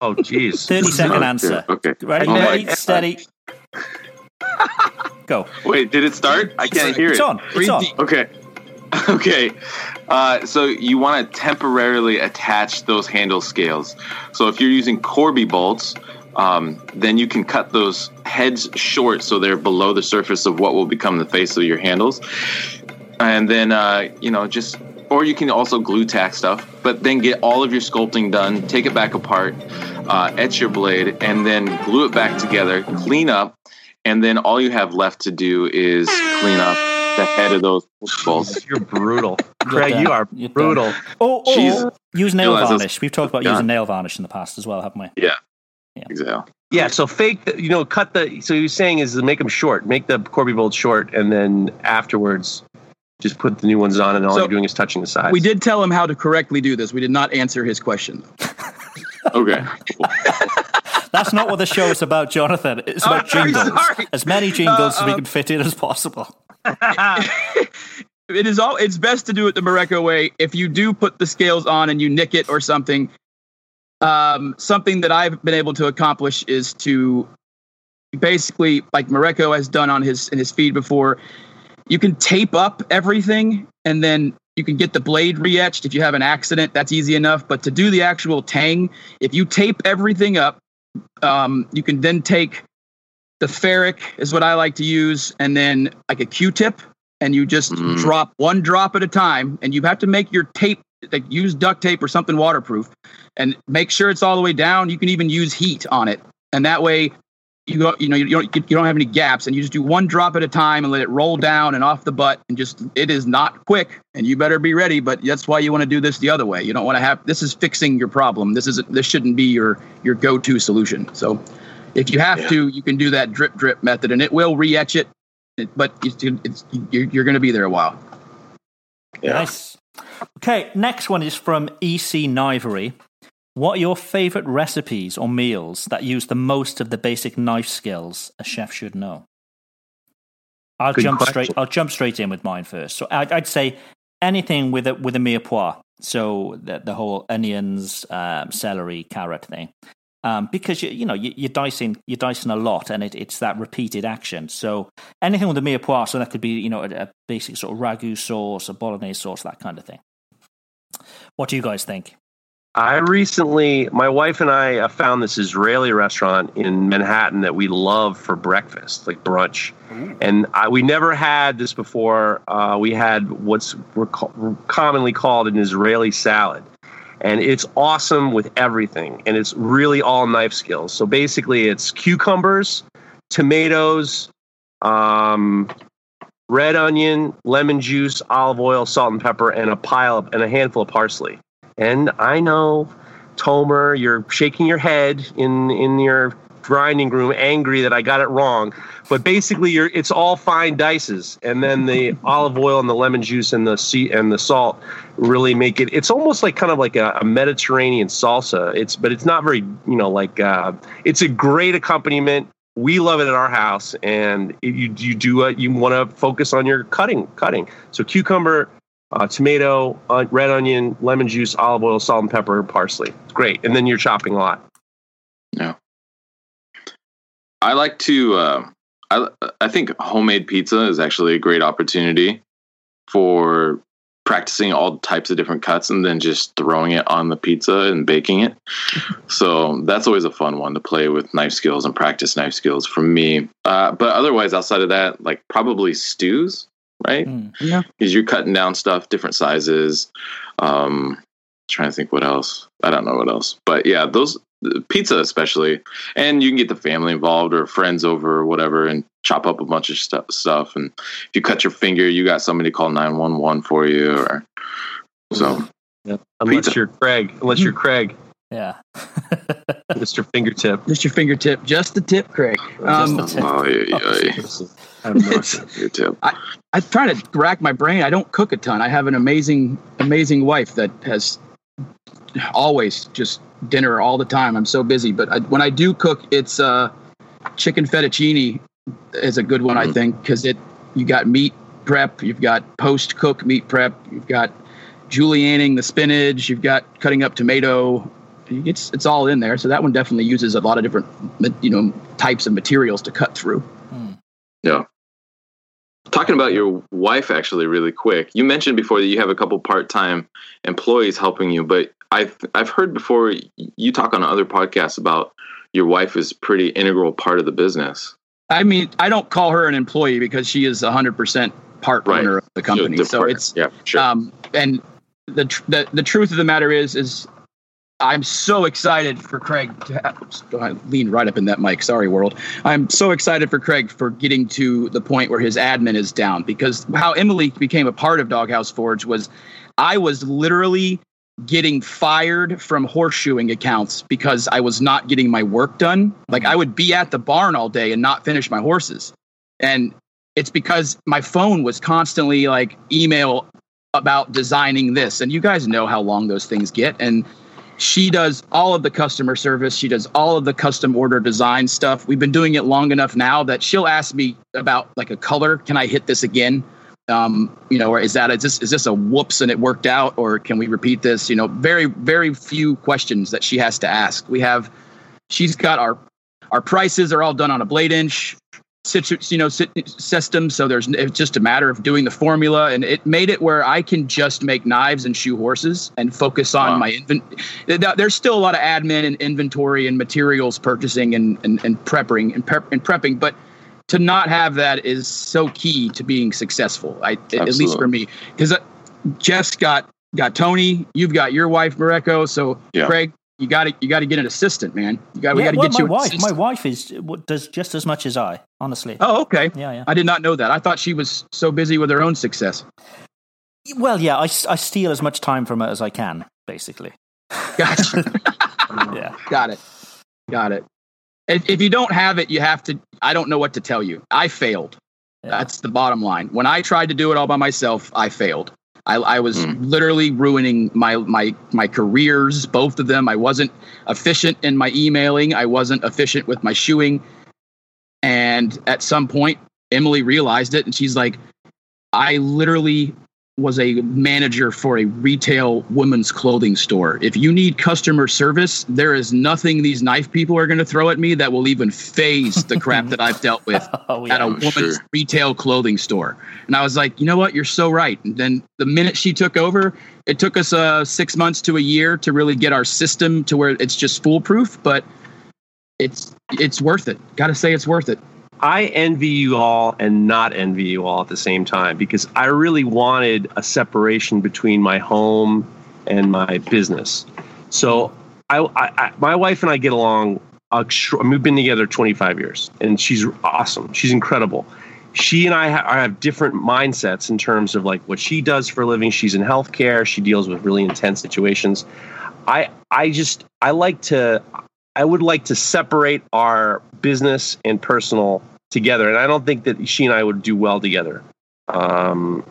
Oh, jeez. 30 second answer. Okay. Ready, Oh ready, steady. Go. Wait, did it start? I can't hear it. It's it. on. It's on. Okay. Okay. Uh, so you want to temporarily attach those handle scales. So if you're using Corby bolts, um, then you can cut those heads short so they're below the surface of what will become the face of your handles. And then, uh, you know, just, or you can also glue tack stuff, but then get all of your sculpting done, take it back apart, uh, etch your blade, and then glue it back together, clean up, and then all you have left to do is clean up the head of those bolts. You're brutal. Craig, you are You're done. brutal. oh, oh or Jeez. use nail Realize those- varnish. We've talked about Yeah. using nail varnish in the past as well, haven't we? Yeah. Yeah. Exactly. Yeah, so fake, the, you know, cut the. So he was saying is to make them short, make the Corby bolts short, and then afterwards, just put the new ones on, and all So, you're doing is touching the sides. We did tell him how to correctly do this. We did not answer his question. Though. Okay. That's not what the show is about, Jonathan. It's about Oh, jingles. sorry. As many jingles as we Uh, can fit in as possible. it is all it's best to do it the Mareko way. If you do put the scales on and you nick it or something, um, something that I've been able to accomplish is to basically, like Mareko has done on his in his feed before, you can tape up everything and then you can get the blade re-etched if you have an accident. That's easy enough. But to do the actual tang, if you tape everything up, um, you can then take the ferric is what I like to use, and then like a Q-tip, and you just Mm. drop one drop at a time, and you have to make your tape like use duct tape or something waterproof, and make sure it's all the way down. You can even use heat on it, and that way you go, you know you don't you don't have any gaps, and you just do one drop at a time and let it roll down and off the butt, and just it is not quick, and you better be ready. But that's why you want to do this the other way. You don't want to have this is fixing your problem. This isn't this shouldn't be your your go to solution. So. If you have Yeah. to, you can do that drip drip method, and it will re-etch it. it- But it's, it's, you're, you're going to be there a while. Yeah. Nice. Okay, next one is from EC Knivery. What are your favorite recipes or meals that use the most of the basic knife skills a chef should know? I'll Good jump question. straight. I'll jump straight in with mine first. So I'd, I'd say anything with a with a mirepoix. So the the whole onions, um, celery, carrot thing, um, because you you know you, you're dicing you're dicing a lot, and it, it's that repeated action. So anything with a mirepoix. So that could be you know a, a basic sort of ragu sauce, a bolognese sauce, that kind of thing. What do you guys think? I recently, my wife and I found this Israeli restaurant in Manhattan that we love for breakfast, like brunch. And I, we never had this before. Uh, we had what's we're commonly called an Israeli salad. And it's awesome with everything. And it's really all knife skills. So basically, it's cucumbers, tomatoes, um, red onion, lemon juice, olive oil, salt and pepper, and a pile of, and a handful of parsley. And I know, Tomer, you're shaking your head in in your grinding room, angry that I got it wrong. But basically, you're it's all fine dices, and then the olive oil and the lemon juice and the sea and the salt really make it. It's almost like kind of like a, a Mediterranean salsa. It's but it's not very you know like uh, it's a great accompaniment. We love it at our house, and you you do uh, you want to focus on your cutting cutting. So cucumber, uh, tomato, uh, red onion, lemon juice, olive oil, salt and pepper, parsley. Great, and then you're chopping a lot. Yeah. I like to. Uh, I I think homemade pizza is actually a great opportunity for practicing all types of different cuts and then just throwing it on the pizza and baking it. so that's always a fun one to play with knife skills and practice knife skills for me. Uh, but otherwise, outside of that, like probably stews, right? Mm. Yeah. Because you're cutting down stuff, different sizes. Um, trying to think what else. I don't know what else, but yeah, those pizza especially, and you can get the family involved or friends over or whatever, and chop up a bunch of stu- stuff. And if you cut your finger, you got somebody to call nine one one for you, or so. Unless Pizza. you're Craig, unless you're Craig, Yeah. Mr. Fingertip. Just your fingertip, just the tip, Craig. Um, the tip. Oh, yeah, yeah, I have no It's- idea. your tip. I try to rack my brain. I don't cook a ton. I have an amazing, amazing wife that has always just dinner all the time. I'm so busy, but I, when I do cook, it's uh, chicken fettuccine is a good one, I Mhm. think, because it you got meat prep, you've got post cook meat prep, you've got julienning the spinach, you've got cutting up tomato. It's it's all in there. So that one definitely uses a lot of different you know types of materials to cut through. Yeah. Talking about your wife, actually, really quick. You mentioned before that you have a couple part-time employees helping you, but I've I've heard before you talk on other podcasts about your wife is pretty integral part of the business. I mean, I don't call her an employee because she is 100% part Right. owner of the company. The So it's yeah, sure. um and the, tr- the the truth of the matter is is I'm so excited for Craig to have, lean right up in that mic. Sorry, world. I'm so excited for Craig for getting to the point where his admin is down because how Emily became a part of Doghouse Forge was I was literally getting fired from horseshoeing accounts because I was not getting my work done. Like I would be at the barn all day and not finish my horses. And it's because my phone was constantly like email about designing this. And you guys know how long those things get. And she does all of the customer service. She does all of the custom order design stuff. We've been doing it long enough now that she'll ask me about like a color. Can I hit this again? Um, you know, or is that is this is this a whoops and it worked out, or can we repeat this? You know, very very few questions that she has to ask. We have, she's got our our prices are all done on a blade inch situ, you know sy- system so there's it's just a matter of doing the formula and it made it where i can just make knives and shoe horses and focus on Wow. my invent there's still a lot of admin and inventory and materials purchasing and and, and prepping and, prep, and prepping but to not have that is so key to being successful I, at least for me because uh, jeff's got got tony you've got your wife mareko so Yeah. craig you got to you got to get an assistant man you got we got to well, get my you an wife. assistant. My wife is what does just as much as I. Honestly. oh okay Yeah, yeah. I did not know that. I thought she was so busy with her own success. Well, yeah. I, I steal as much time from her as I can, basically. Gotcha. Yeah. Got it. Got it. If, if you don't have it, you have to. I don't know what to tell you. I failed. Yeah. That's the bottom line. When I tried to do it all by myself, I failed. I, I was Hmm. literally ruining my my my careers, both of them. I wasn't efficient in my emailing. I wasn't efficient with my shoeing. And at some point, Emily realized it, and she's like, "I literally was a manager for a retail women's clothing store. If you need customer service, there is nothing these knife people are going to throw at me that will even phase the crap that I've dealt with Oh, at a yeah. woman's sure. retail clothing store. And I was like, you know what? You're so right. And then the minute she took over, it took us uh, six months to a year to really get our system to where it's just foolproof, but it's it's worth it. Got to say, it's worth it. I envy you all and not envy you all at the same time because I really wanted a separation between my home and my business. So I, I, I my wife and I get along. We've been together 25 years, and she's awesome. She's incredible. She and I ha- I have different mindsets in terms of like what she does for a living. She's in healthcare. She deals with really intense situations. I I just I like to I would like to separate our business and personal together, and I don't think that she and I would do well together. Um,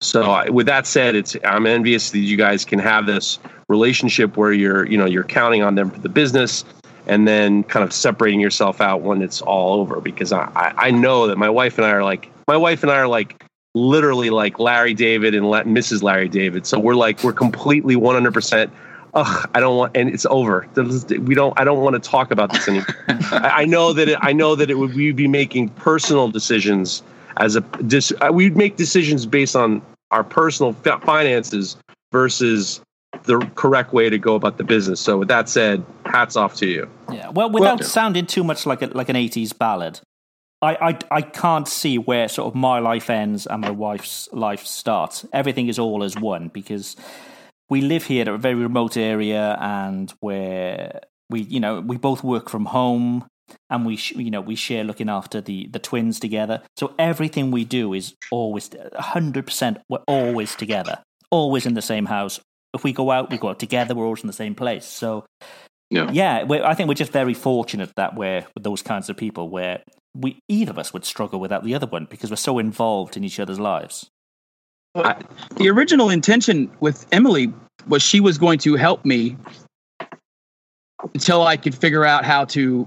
so, I, with that said, it's I'm envious that you guys can have this relationship where you're you know you're counting on them for the business, and then kind of separating yourself out when it's all over. Because I I, know that my wife and I are like my wife and I are like literally like Larry David and Mrs. Larry David. So we're like we're completely 100 percent ugh, I don't want, and it's over. We don't, I don't want to talk about this anymore. I, know that it, I know that it would, we'd be making personal decisions as a, dis, uh, we'd make decisions based on our personal finances versus the correct way to go about the business. So with that said, hats off to you. Yeah. Well, without Well- sounding too much like a, like an '80s ballad, I, I I can't see where sort of my life ends and my wife's life starts. Everything is all as one because we live here in a very remote area, and where we you know we both work from home. And we, sh- you know, we share looking after the the twins together. So everything we do is always hundred percent. We're always together, always in the same house. If we go out, we go out together. We're always in the same place. So Yeah. yeah, we're, I think we're just very fortunate that we're with those kinds of people where we either of us would struggle without the other one because we're so involved in each other's lives. The original intention with Emily was she was going to help me until I could figure out how to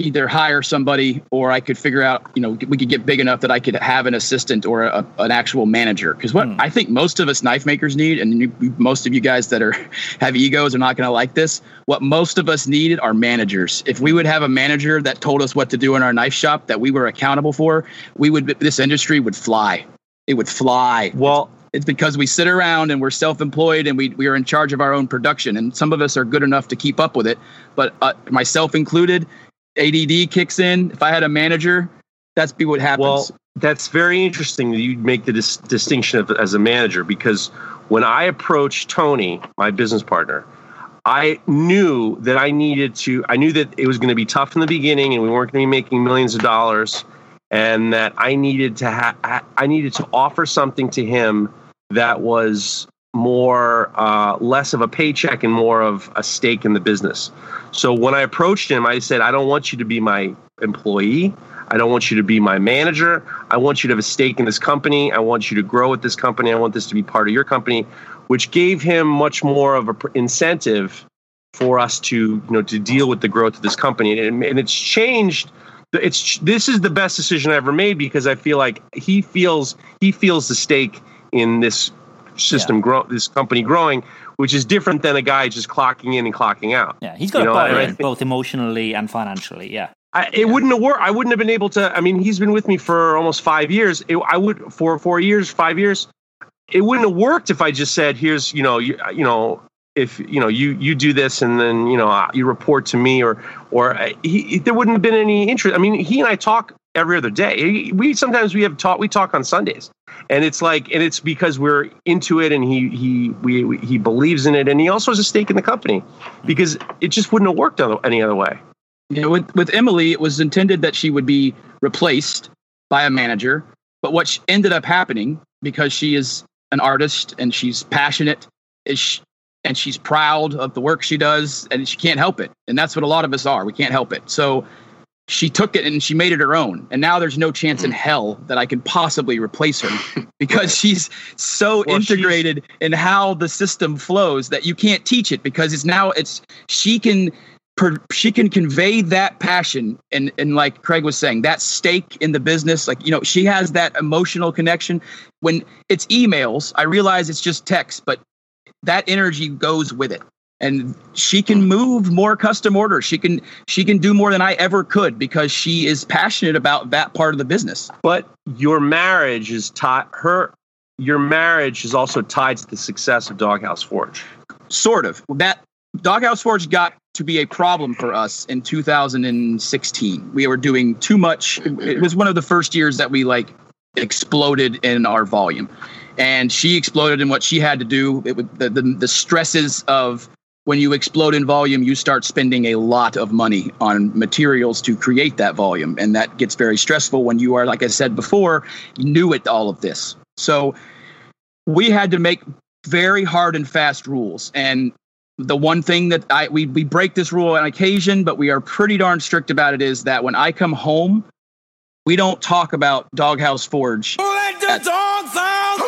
either hire somebody or I could figure out, you know, we could get big enough that I could have an assistant or a, an actual manager. Because what hmm. I think most of us knife makers need, and you, most of you guys that are have egos are not going to like this. What most of us needed are managers. If we would have a manager that told us what to do in our knife shop that we were accountable for, we would this industry would fly. It would fly. Well, It's because we sit around and we're self-employed and we we are in charge of our own production. And some of us are good enough to keep up with it, but uh, myself included, ADD kicks in. If I had a manager, that's be what happens. Well, that's very interesting that you make the dis- distinction of, as a manager because when I approached Tony, my business partner, I knew that I needed to. I knew that it was going to be tough in the beginning, and we weren't going to be making millions of dollars, and that I needed to ha- I needed to offer something to him that was more uh, less of a paycheck and more of a stake in the business. So when I approached him, I said, I don't want you to be my employee. I don't want you to be my manager. I want you to have a stake in this company. I want you to grow with this company. I want this to be part of your company, which gave him much more of an incentive for us to, you know, to deal with the growth of this company. And, and it's changed. It's this is the best decision I ever made because I feel like he feels he feels the stake in this system grow this company growing, which is different than a guy just clocking in and clocking out. Yeah, he's got You to know, buy in think- both emotionally and financially. Yeah. I, it wouldn't have worked. I wouldn't have been able to. I mean, he's been with me for almost five years. It, I would for four years, five years. It wouldn't have worked if I just said, "Here's, you know, you, you know, if you know, you you do this, and then you know, you report to me, or or uh, he, there wouldn't have been any interest. I mean, he and I talk every other day. We sometimes we have talk. We talk on Sundays, and it's like, and it's because we're into it, and he he we, we he believes in it, and he also has a stake in the company, because it just wouldn't have worked any other way. Know, with, with Emily, it was intended that she would be replaced by a manager. But what ended up happening, because she is an artist and she's passionate, is sh- and she's proud of the work she does, and she can't help it. And that's what a lot of us are. We can't help it. So she took it and she made it her own. And now there's no chance in hmm. hell that I can possibly replace her because she's so Well, she's- integrated in how the system flows that you can't teach it because it's now it's she can she can convey that passion and and like Craig was saying that stake in the business like you know she has that emotional connection when it's emails I realize it's just text but that energy goes with it. And she can move more custom orders she can she can do more than i ever could because she is passionate about that part of the business. But your marriage is tied. Her, your marriage is also tied to the success of Doghouse Forge. sort of. That doghouse forge got to be a problem for us in 2016 we were doing too much. It was one of the first years that we like exploded in our volume and she exploded in what she had to do it would the, the, the stresses of when you explode in volume you start spending a lot of money on materials to create that volume and that gets very stressful when you are like i said before new at all of this so we had to make very hard and fast rules and the one thing that I we we break this rule on occasion, but we are pretty darn strict about it is that when I come home, we don't talk about Doghouse Forge. at-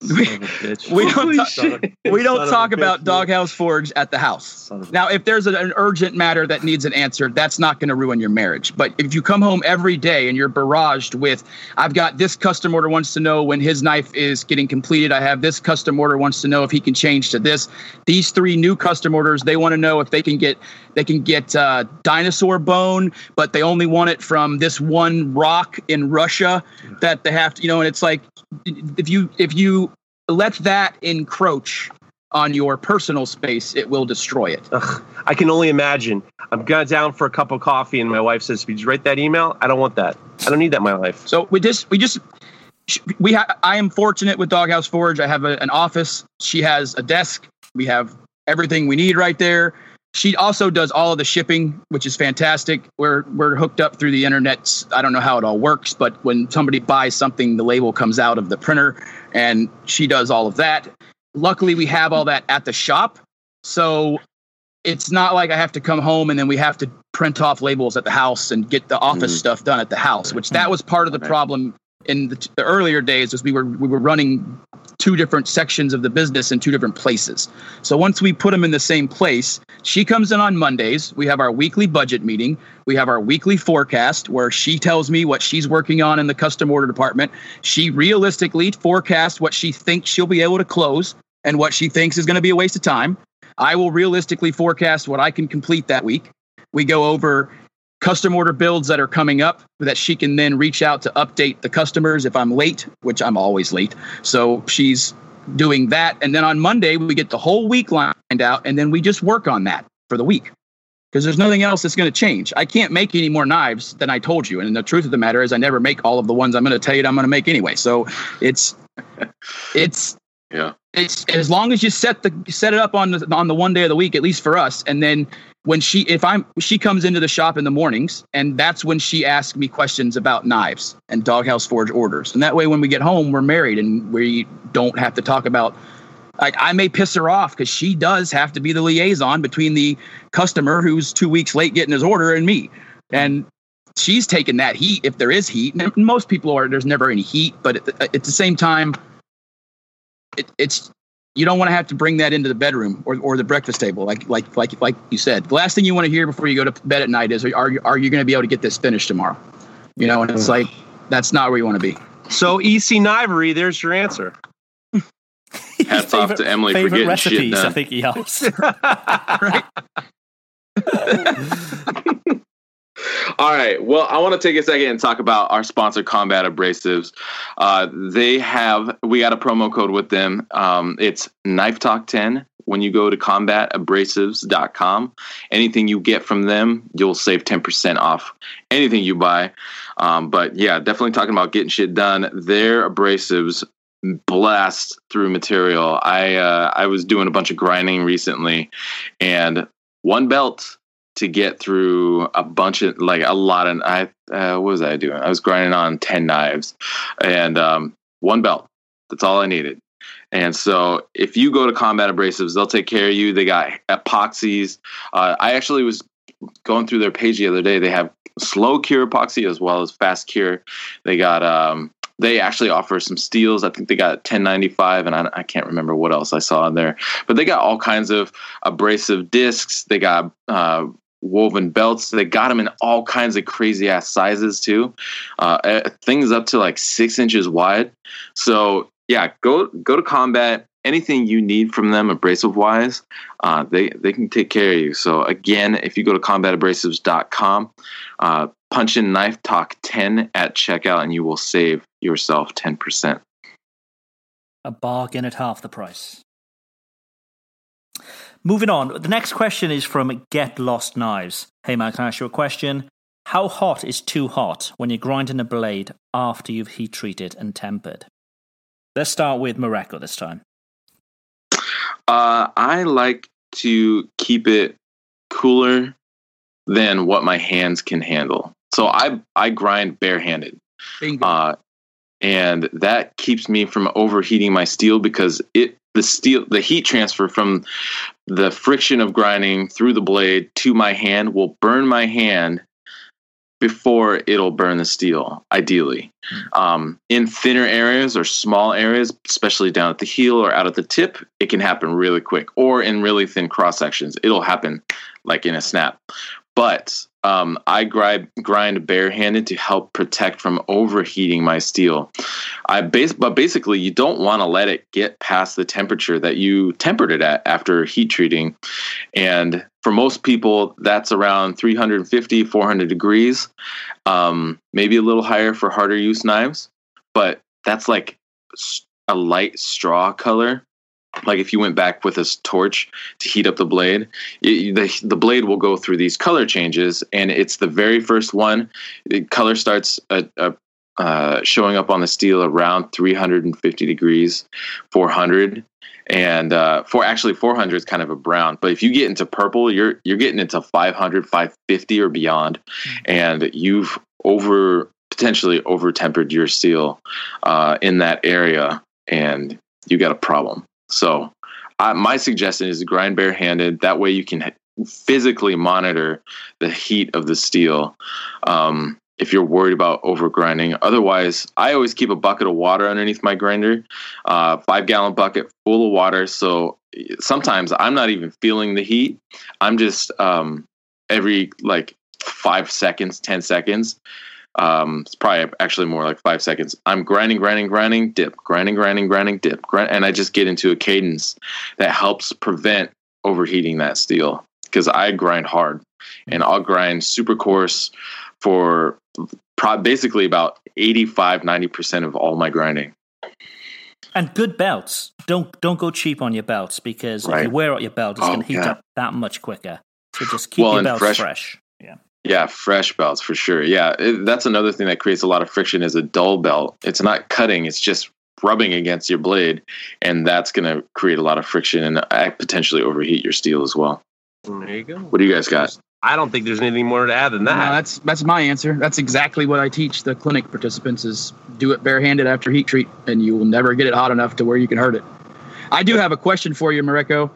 we, we don't talk, we don't talk about Doghouse Forge at the house. Now, if there's an, an urgent matter that needs an answer, that's not going to ruin your marriage. But if you come home every day and you're barraged with, I've got this custom order wants to know when his knife is getting completed. I have this custom order wants to know if he can change to this. These three new custom orders, they want to know if they can get they can get uh, dinosaur bone, but they only want it from this one rock in Russia that they have to, you know. And it's like if you if you let that encroach on your personal space, it will destroy it. Ugh, I can only imagine. I'm going down for a cup of coffee, and my wife says, "Did you write that email? I don't want that. I don't need that in my life." So we just we just we ha- I am fortunate with Doghouse Forge. I have a, an office. She has a desk. We have everything we need right there. She also does all of the shipping, which is fantastic. We're we're hooked up through the internet. I don't know how it all works, but when somebody buys something, the label comes out of the printer, and she does all of that. Luckily, we have all that at the shop, so it's not like I have to come home and then we have to print off labels at the house and get the office Mhm. stuff done at the house, which that was part of the problem in the, the earlier days was we were we were running two different sections of the business in two different places. So once we put them in the same place, she comes in on Mondays. We have our weekly budget meeting. We have our weekly forecast where she tells me what she's working on in the custom order department. She realistically forecasts what she thinks she'll be able to close and what she thinks is going to be a waste of time. I will realistically forecast what I can complete that week. We go over custom order builds that are coming up that she can then reach out to update the customers if I'm late, which I'm always late. So she's doing that. And then on Monday, we get the whole week lined out and then we just work on that for the week because there's nothing else that's going to change. I can't make any more knives than I told you. And the truth of the matter is, I never make all of the ones I'm going to tell you I'm going to make anyway. So it's, it's, Yeah. it's as long as you set the set it up on the on the one day of the week, at least for us, and then when she if I'm she comes into the shop in the mornings, and that's when she asks me questions about knives and Doghouse Forge orders, and that way when we get home, we're married and we don't have to talk about. Like I may piss her off because she does have to be the liaison between the customer who's two weeks late getting his order and me, and she's taking that heat if there is heat. And most people are there's never any heat, but at the, at the same time, it, it's you don't want to have to bring that into the bedroom or, or the breakfast table like like like like you said the last thing you want to hear before you go to bed at night is are you, are you going to be able to get this finished tomorrow you know and it's like that's not where you want to be So EC Knivery, there's your answer. Hats off to Emily for favorite getting shit recipes. I think he asked. All right. Well, I want to take a second and talk about our sponsor, Combat Abrasives. Uh, they have we got a promo code with them. Um, it's Knife Talk 10. When you go to combatabrasives.com, anything you get from them, you'll save 10% off anything you buy. Um, but yeah, definitely talking about getting shit done. Their abrasives blast through material. I uh, I was doing a bunch of grinding recently, and one belt to get through a bunch of like a lot of I uh, what was I doing? I was grinding on ten knives, and um, one belt. That's all I needed. And so, if you go to Combat Abrasives, they'll take care of you. They got epoxies. Uh, I actually was going through their page the other day. They have slow cure epoxy as well as fast cure. They got um, they actually offer some steels. I think they got 1095, and I, I, can't remember what else I saw in there. But they got all kinds of abrasive discs. They got uh, woven belts. They got them in all kinds of crazy ass sizes too. Uh, eh, things up to like six inches wide. So yeah, go go to combat. Anything you need from them abrasive wise, uh, they they can take care of you. So again, if you go to combatabrasives.com, uh, punch in knife talk 10 at checkout and you will save yourself 10%. A bargain at half the price. Moving on, the next question is from Get Lost Knives. Hey man, can I ask you a question? How hot is too hot when you're grinding a blade after you've heat treated and tempered? Let's start with Mareko this time. Uh, I like to keep it cooler than what my hands can handle. So I I grind barehanded. Uh, and that keeps me from overheating my steel because it the steel the heat transfer from the friction of grinding through the blade to my hand will burn my hand before it'll burn the steel ideally. Um, in thinner areas or small areas especially down at the heel or out at the tip it can happen really quick or in really thin cross sections. It'll happen like in a snap. But um, I grind, grind barehanded to help protect from overheating my steel. I base, but basically, you don't want to let it get past the temperature that you tempered it at after heat treating. And for most people, that's around 350, 400 degrees, um, maybe a little higher for harder use knives. But that's like a light straw color like if you went back with a torch to heat up the blade it, the, the blade will go through these color changes and it's the very first one the color starts a, a, uh, showing up on the steel around 350 degrees 400 and uh, for actually 400 is kind of a brown but if you get into purple you're you're getting into 500 550 or beyond mm-hmm. and you've over potentially over tempered your steel uh, in that area and you got a problem so, I, my suggestion is to grind barehanded. That way, you can physically monitor the heat of the steel. Um, if you're worried about over grinding, otherwise, I always keep a bucket of water underneath my grinder, uh, five gallon bucket full of water. So sometimes I'm not even feeling the heat. I'm just um, every like five seconds, ten seconds, um, it's probably actually more like five seconds. I'm grinding, grinding, grinding, dip, grinding, grinding, grinding, dip, grind, and I just get into a cadence that helps prevent overheating that steel because I grind hard and I'll grind super coarse for pro- basically about 85 90% of all my grinding and good belts don't don't go cheap on your belts because right. if you wear out your belt it's oh, going to heat yeah. up that much quicker so just keep well, your belts fresh, fresh yeah yeah, fresh belts for sure. Yeah, it, that's another thing that creates a lot of friction is a dull belt. It's not cutting; it's just rubbing against your blade, and that's going to create a lot of friction and uh, potentially overheat your steel as well. There you go. What do you guys got? I don't think there's anything more to add than that. No, that's that's my answer. That's exactly what I teach the clinic participants: is do it barehanded after heat treat, and you will never get it hot enough to where you can hurt it. I do have a question for you, Mareko.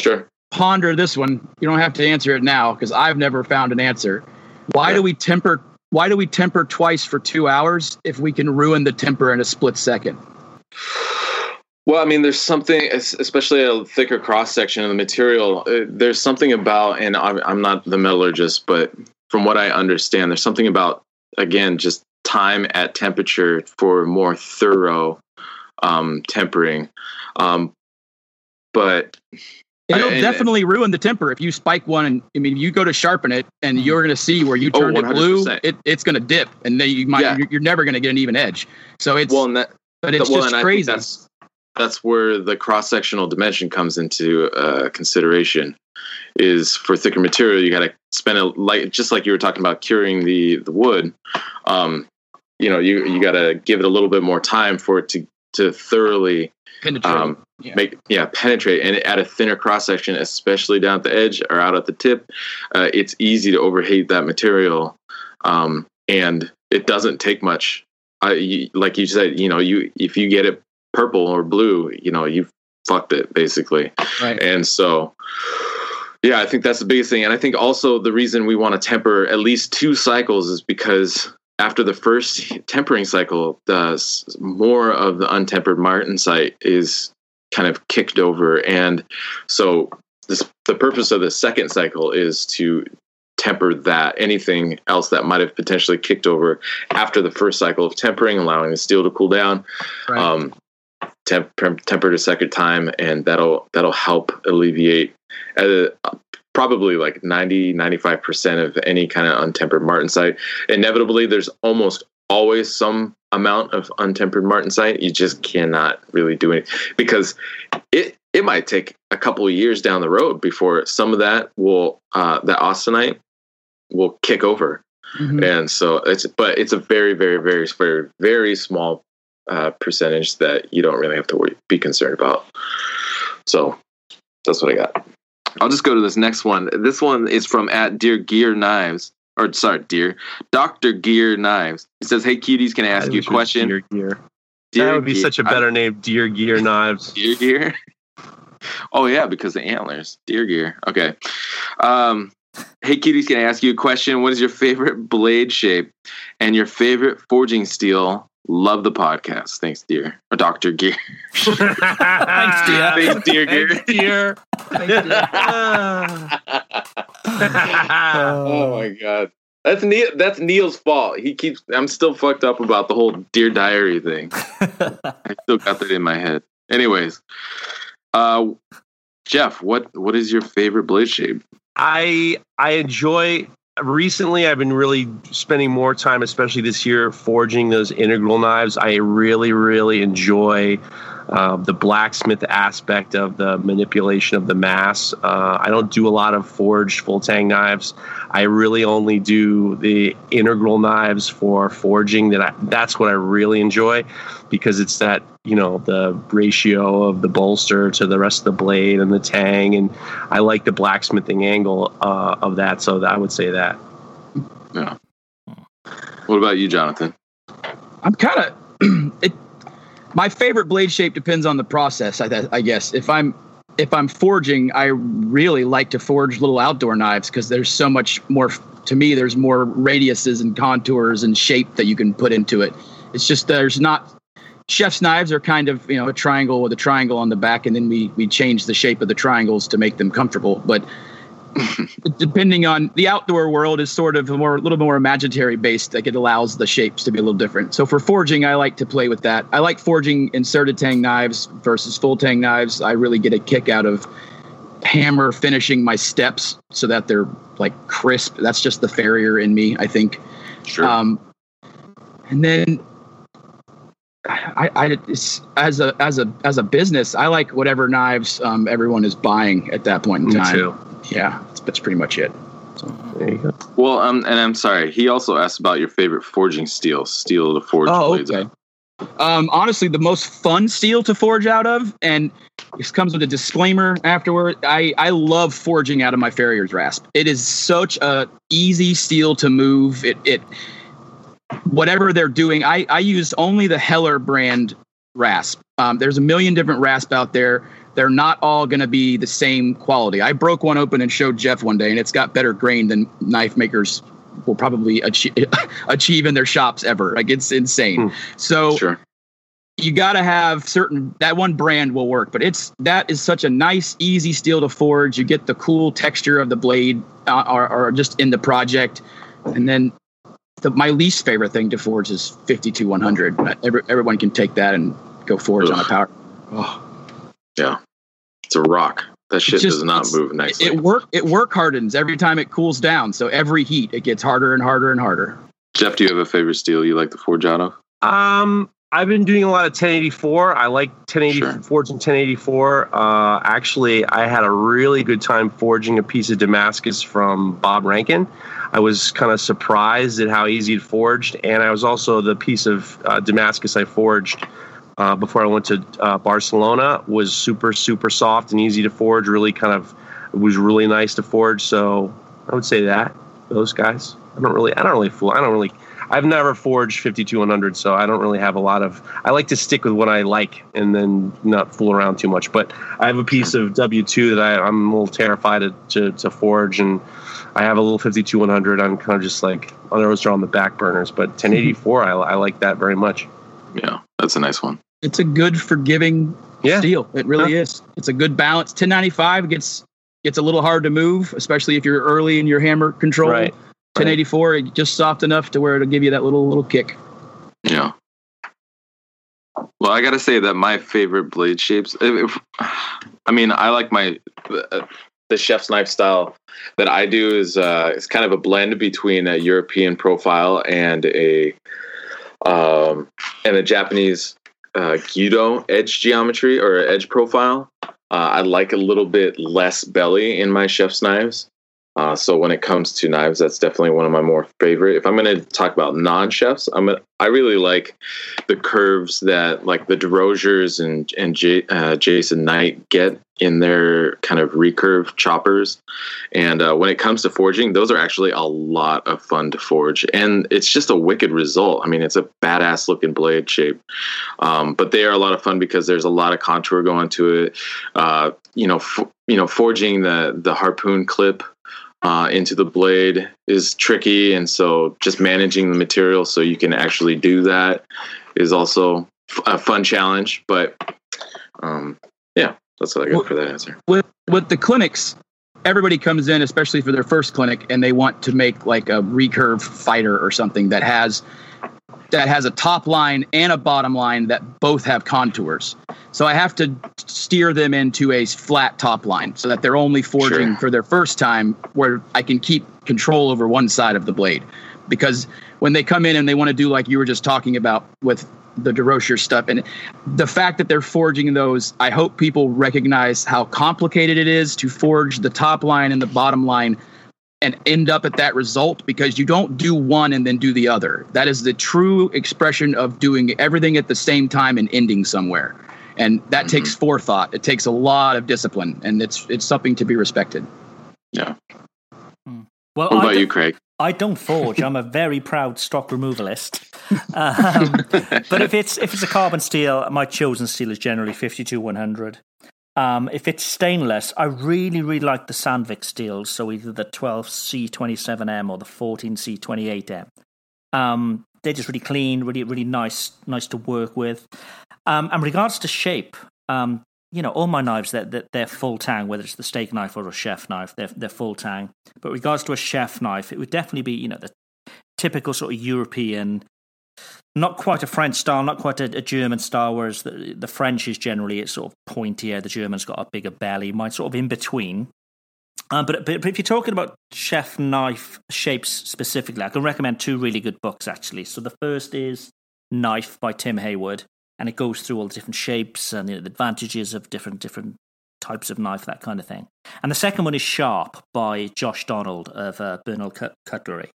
Sure ponder this one. You don't have to answer it now because I've never found an answer. Why do we temper? Why do we temper twice for two hours if we can ruin the temper in a split second? Well, I mean, there's something, especially a thicker cross section of the material. Uh, there's something about, and I'm, I'm not the metallurgist, but from what I understand, there's something about, again, just time at temperature for more thorough um, tempering. Um, but It'll and, definitely ruin the temper if you spike one. And I mean, you go to sharpen it, and mm-hmm. you're going to see where you oh, turned oh, it blue. It, it's going to dip, and then you might yeah. you're, you're, never going to get an even edge. So it's well, that, but it's well, just crazy. That's, that's where the cross sectional dimension comes into uh, consideration. Is for thicker material, you got to spend a like just like you were talking about curing the the wood. Um, you know, you you got to give it a little bit more time for it to to thoroughly penetrate. Um, yeah. make yeah penetrate and at a thinner cross section especially down at the edge or out at the tip uh, it's easy to overheat that material um, and it doesn't take much I, you, like you said you know you if you get it purple or blue you know you fucked it basically right. and so Yeah, I think that's the biggest thing. And I think also the reason we want to temper at least two cycles is because after the first tempering cycle, the more of the untempered martensite is kind of kicked over. And so this, the purpose of the second cycle is to temper that anything else that might have potentially kicked over after the first cycle of tempering, allowing the steel to cool down. Right. Um, temp- temp- tempered a second time, and that'll that'll help alleviate uh, probably like 90 95% of any kind of untempered martensite inevitably there's almost always some amount of untempered martensite you just cannot really do it because it it might take a couple of years down the road before some of that will uh that austenite will kick over. Mhm. and so it's but it's a very very very very very small uh, percentage that you don't really have to worry be concerned about. So that's what i got i'll just go to this next one. This one is from at dear gear knives or sorry dear dr gear knives. He says hey cuties can i ask I you a wish it was question? Dear Gear. Dear that would be Gear- such a better name, Dear Gear Knives. deer gear? Oh yeah because the antlers. Deer gear. Okay. Um hey cuties can i ask you a question? What is your favorite blade shape and your favorite forging steel love the podcast thanks dear or dr gear Thanks, dear. thanks dear gear Thanks, dear. oh my god that's Neil. That's Neil's fault. He keeps. I'm still fucked up about the whole Dear Diary thing. I still got that in my head. Anyways, uh, Jeff, what what is your favorite blade shape? I I enjoy. Recently, I've been really spending more time, especially this year, forging those integral knives. I really, really enjoy uh, the blacksmith aspect of the manipulation of the mass. Uh, I don't do a lot of forged full tang knives. I really only do the integral knives for forging. That I, that's what I really enjoy because it's that you know the ratio of the bolster to the rest of the blade and the tang, and I like the blacksmithing angle uh, of that. So I would say that. Yeah. What about you, Jonathan? I'm kind of it. My favorite blade shape depends on the process. I, I guess if I'm if I'm forging, I really like to forge little outdoor knives because there's so much more. To me, there's more radiuses and contours and shape that you can put into it. It's just there's not. Chef's knives are kind of you know a triangle with a triangle on the back, and then we we change the shape of the triangles to make them comfortable. But depending on the outdoor world is sort of a more a little more imaginary based like it allows the shapes to be a little different so for forging i like to play with that i like forging inserted tang knives versus full tang knives i really get a kick out of hammer finishing my steps so that they're like crisp that's just the farrier in me i think Sure. um, and then I, I it's, as a as a as a business, I like whatever knives um, everyone is buying at that point in Me time. too. Yeah, that's, that's pretty much it. So, There you go. well, um, and I'm sorry. He also asked about your favorite forging steel, steel to forge Oh, blades. okay. Um, honestly, the most fun steel to forge out of, and this comes with a disclaimer afterward. I I love forging out of my Farrier's rasp. It is such a easy steel to move. It it whatever they're doing. I I use only the Heller brand rasp. Um, there's a million different rasp out there. They're not all going to be the same quality. I broke one open and showed Jeff one day, and it's got better grain than knife makers will probably achieve, achieve in their shops ever. Like it's insane. So Sure. you got to have certain that one brand will work, but it's that is such a nice, easy steel to forge. You get the cool texture of the blade, uh, or, or just in the project, and then the, my least favorite thing to forge is 52100. Every, everyone can take that and go forge on a power. Oh, Yeah. It's a rock. That shit just- does not move nicely. it work it work hardens every time it cools down. So every heat it gets harder and harder and harder. Jeff, do you have a favorite steel you like to forge out of? Um, I've been doing a lot of 1084. I like 1080 Sure. forging 1084. Uh, actually, I had a really good time forging a piece of Damascus from Bob Rankin. I was kind of surprised at how easy it forged, and I was also the piece of uh, Damascus I forged uh, before I went to uh, Barcelona was super super soft and easy to forge. Really kind of it was really nice to forge. So I would say that those guys. I don't really I don't really fool. I don't really. I've never forged 52100, so I don't really have a lot of. I like to stick with what I like and then not fool around too much. But I have a piece of W2 that I, I'm a little terrified to, to, to forge, and I have a little 52100. I'm kind of just like those are on the back burners, but 1084, I, I like that very much. Yeah, that's a nice one. It's a good forgiving Yeah. steel. It really is. It's a good balance. 1095 gets gets a little hard to move, especially if you're early in your hammer control. Right. 1084, it just soft enough to where it'll give you that little little kick. Yeah. Well, I gotta say that my favorite blade shapes. If, I mean, I like my uh, the chef's knife style that I do is uh, it's kind of a blend between a European profile and a um, and a Japanese uh, Gyuto edge geometry or edge profile. Uh, I like a little bit less belly in my chef's knives. Uh, so when it comes to knives, that's definitely one of my more favorite. If I'm going to talk about non-chefs, I'm gonna, I really like the curves that like the DeRochers and and J, uh, Jason Knight get in their kind of recurve choppers. And uh, when it comes to forging, those are actually a lot of fun to forge, and it's just a wicked result. I mean, it's a badass looking blade shape, um, but they are a lot of fun because there's a lot of contour going to it. Uh, you know, f- you know, forging the the harpoon clip uh, into the blade is tricky, and so just managing the material so you can actually do that is also f- a fun challenge. But um, yeah, that's what I got for that answer. with with the clinics everybody comes in especially for their first clinic and they want to make like a recurve fighter or something that has that has a top line and a bottom line that both have contours so i have to steer them into a flat top line so that they're only forging Sure. for their first time where i can keep control over one side of the blade because when they come in and they want to do like you were just talking about with the DeRocher stuff and the fact that they're forging those, I hope people recognize how complicated it is to forge the top line and the bottom line and end up at that result because you don't do one and then do the other. That is the true expression of doing everything at the same time and ending somewhere. And that takes forethought. It takes a lot of discipline and it's it's something to be respected. Yeah. Well, What about d- you, Craig? I don't forge. I'm a very proud stock removalist. Um, but if it's if it's a carbon steel, my chosen steel is generally 52 100. Um, if it's stainless, I really really like the Sandvik steels. So either the 12C27M or the 14C28N. Um, they're just really clean, really really nice nice to work with. Um, and regards to shape, um, you know, all my knives they're, they're, they're full tang, whether it's the steak knife or a chef knife, they're they're full tang. But regards to a chef knife, it would definitely be you know the typical sort of European, not quite a French style, not quite a, a German style. Whereas the the French is generally it's sort of pointier. The German's got a bigger belly. Mine sort of in between. But, but but if you're talking about chef knife shapes specifically, I can recommend two really good books actually. So the first is Knife by Tim Hayward, and it goes through all the different shapes and you know, the advantages of different different types of knife, that kind of thing. And the second one is Sharp by Josh Donald of uh, Bernal Cutlery.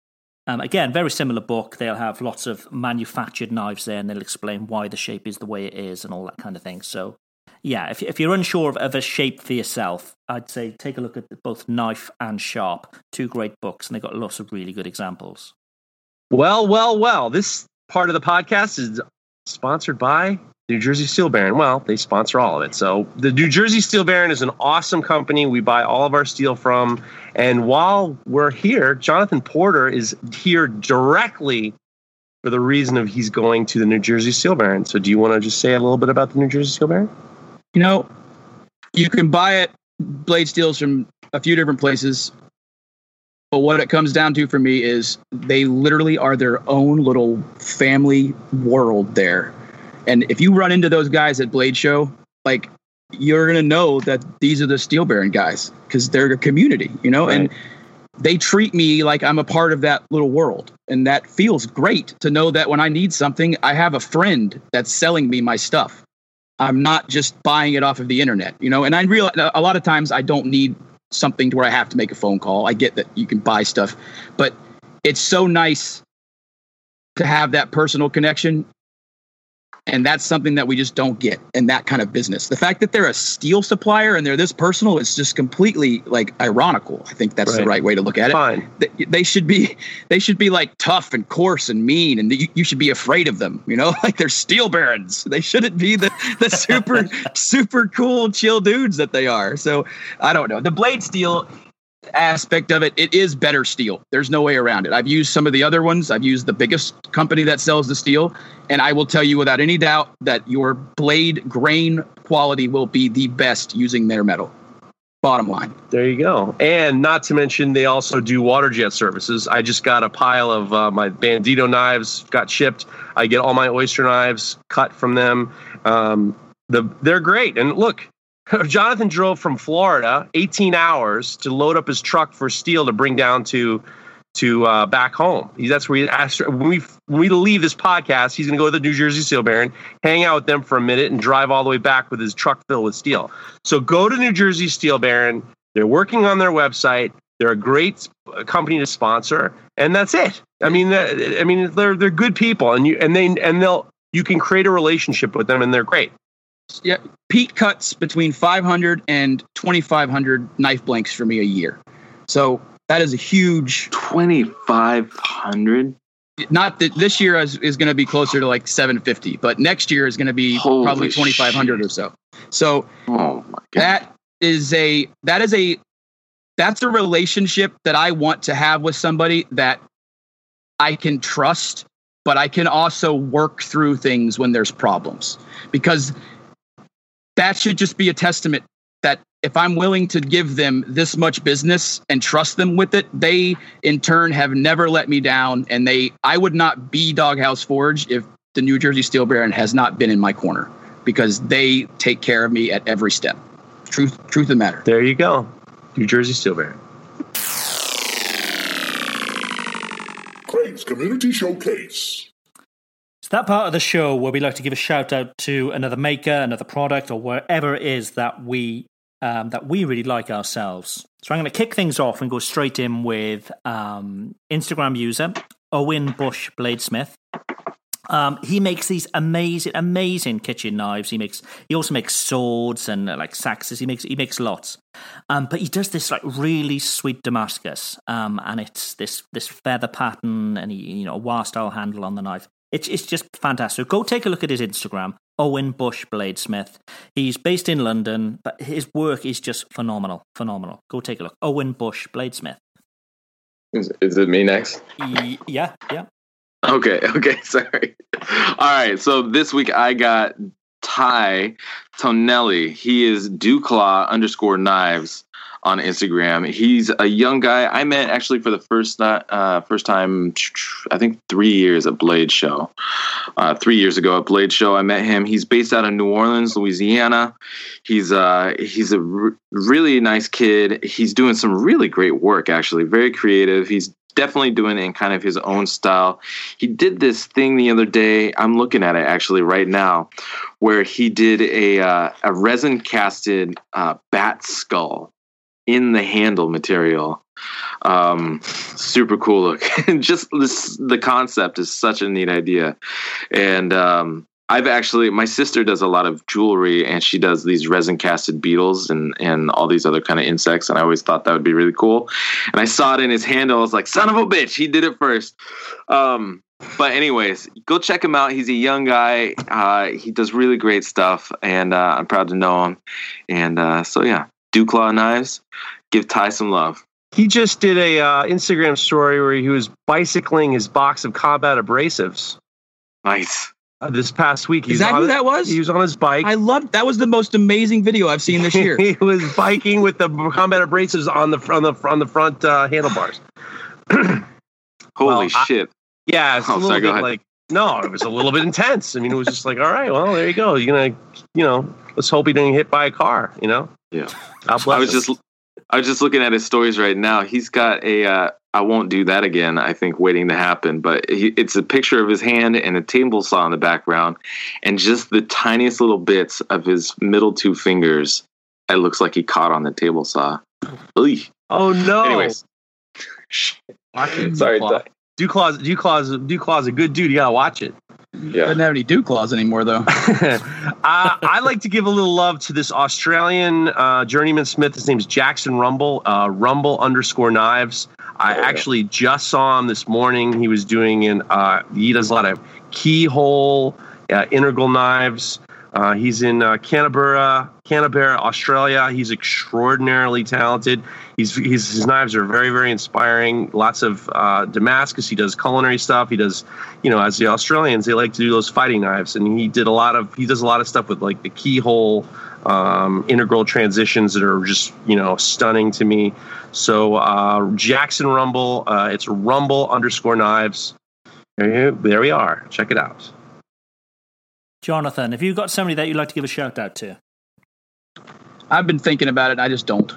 Um, again, very similar book. They'll have lots of manufactured knives there, and they'll explain why the shape is the way it is and all that kind of thing. So, yeah, if, if you're unsure of, of a shape for yourself, I'd say take a look at both Knife and Sharp. Two great books, and they've got lots of really good examples. Well, well, well. This part of the podcast is sponsored by New Jersey Steel Baron. Well, they sponsor all of it. So the New Jersey Steel Baron is an awesome company. We buy all of our steel from. And while we're here, Jonathan Porter is here directly for the reason of he's going to the New Jersey Steel Baron. So do you want to just say a little bit about the New Jersey Steel Baron? You know, you can buy it blade steels from a few different places. But what it comes down to for me is they literally are their own little family world there. And if you run into those guys at Blade Show, like you're gonna know that these are the Steel Baron guys because they're a community, you know, and they treat me like I'm a part of that little world. And that feels great to know that when I need something, I have a friend that's selling me my stuff. I'm not just buying it off of the internet, you know. And I realize a lot of times I don't need something to where I have to make a phone call. I get that you can buy stuff, but it's so nice to have that personal connection. And that's something that we just don't get in that kind of business. The fact that they're a steel supplier and they're this personal is just completely like ironical. I think that's the Right. right way to look at it. Fine. They- They should be they should be like tough and coarse and mean and you, you should be afraid of them, you know? Like they're steel barons. They shouldn't be the the super super cool chill dudes that they are. So, I don't know. The blade steel aspect of it, it is better steel. There's no way around it. I've used some of the other ones. I've used the biggest company that sells the steel, and I will tell you without any doubt that your blade grain quality will be the best using their metal. Bottom line. There you go. And not to mention, they also do water jet services. I just got a pile of uh, my Bandito knives got shipped. I get all my oyster knives cut from them. Um, the they're great. And look, Jonathan drove from Florida 18 hours to load up his truck for steel to bring down to to uh, back home. He, that's where he asked when we when we leave this podcast. He's going to go to the New Jersey Steel Baron, hang out with them for a minute, and drive all the way back with his truck filled with steel. So go to New Jersey Steel Baron. They're working on their website. They're a great uh, company to sponsor, and that's it. I mean, uh, I mean, they're they're good people, and you and they and they'll you can create a relationship with them, and they're great. Yeah, Pete cuts between 500 and 2,500 knife blanks for me a year. So that is a huge. Twenty five hundred. Not that this year is, is going to be closer to like 750, but next year is going to be Holy probably 2,500 or so. So Oh my that is a that is a that's a relationship that I want to have with somebody that I can trust, but I can also work through things when there's problems because that should just be a testament that if I'm willing to give them this much business and trust them with it, they in turn have never let me down and they I would not be Doghouse Forge if the New Jersey Steel Baron has not been in my corner because they take care of me at every step. Truth truth of the matter. There you go, New Jersey Steel Baron. Craig's Community Showcase. That part of the show where we like to give a shout out to another maker, another product, or wherever it is that we um, that we really like ourselves. So I'm going to kick things off and go straight in with um, Instagram user Owen Bush Bladesmith. Um, he makes these amazing, amazing kitchen knives. He makes, he also makes swords and uh, like saxes. He makes, he makes lots. Um, but he does this like really sweet Damascus, um, and it's this this feather pattern and he, you know, a war style handle on the knife. It's it's just fantastic. Go take a look at his Instagram, Owen Bush Bladesmith. He's based in London, but his work is just phenomenal, phenomenal. Go take a look, Owen Bush Bladesmith. Is, is it me next? He, yeah, yeah. Okay, okay, sorry. All right, so this week I got Ty Tonelli. He is Duclaw underscore knives on Instagram. He's a young guy I met actually for the first uh, first time I think three years at Blade Show. Uh, three years ago at Blade Show, I met him. He's based out of New Orleans, Louisiana. He's uh he's a r- really nice kid. He's doing some really great work actually, very creative. He's definitely doing it in kind of his own style. He did this thing the other day. I'm looking at it actually right now, where he did a uh, a resin casted uh, bat skull in the handle material. Um, super cool look. Just this, the concept is such a neat idea, and um, I've actually my sister does a lot of jewelry and she does these resin casted beetles and and all these other kind of insects and I always thought that would be really cool. And I saw it in his handle. I was like, son of a bitch, he did it first. Um, but anyways, go check him out. He's a young guy. Uh, he does really great stuff, and uh, I'm proud to know him. And uh, so yeah, Duclaw knives. Give Ty some love. He just did a uh, Instagram story where he was bicycling his box of combat abrasives Nice. uh, this past week. Is that on- who that was? He was on his bike. I loved that was the most amazing video I've seen this year. he was biking with the combat abrasives on the on the on the front uh, handlebars. Holy Well, I- shit. Yeah, it's a Oh, little sorry, go bit ahead. like no, it was a little bit intense. I mean, it was just like, all right, well, there you go. You're gonna, you know, let's hope he didn't get hit by a car. You know, Yeah. I was him. just I was just looking at his stories right now. He's got a uh, I won't do that again. I think waiting to happen, but he, it's a picture of his hand and a table saw in the background, and just the tiniest little bits of his middle two fingers. It looks like he caught on the table saw. Oh no. Anyways, sorry. Duclaw. Ty. Duclaw's Duclaw's Duclaw's a good dude. You gotta watch it. Yeah. Doesn't have any dew claws anymore, though. uh, I like to give a little love to this Australian uh, journeyman smith. His name's Jackson Rumble, uh, Rumble underscore knives. I actually just saw him this morning. He was doing an, uh, he does a lot of keyhole, uh, integral knives. Uh, he's in uh, Canberra, Canberra, Australia. He's extraordinarily talented. He's, he's his knives are very very inspiring. Lots of uh, Damascus. He does culinary stuff. He does, you know, as the Australians, they like to do those fighting knives, and he did a lot of he does a lot of stuff with like the keyhole um, integral transitions that are just you know stunning to me. So uh, Jackson Rumble, uh, it's Rumble underscore knives. There, we are. Check it out. Jonathan, have you got somebody that you'd like to give a shout out to? I've been thinking about it. I just don't.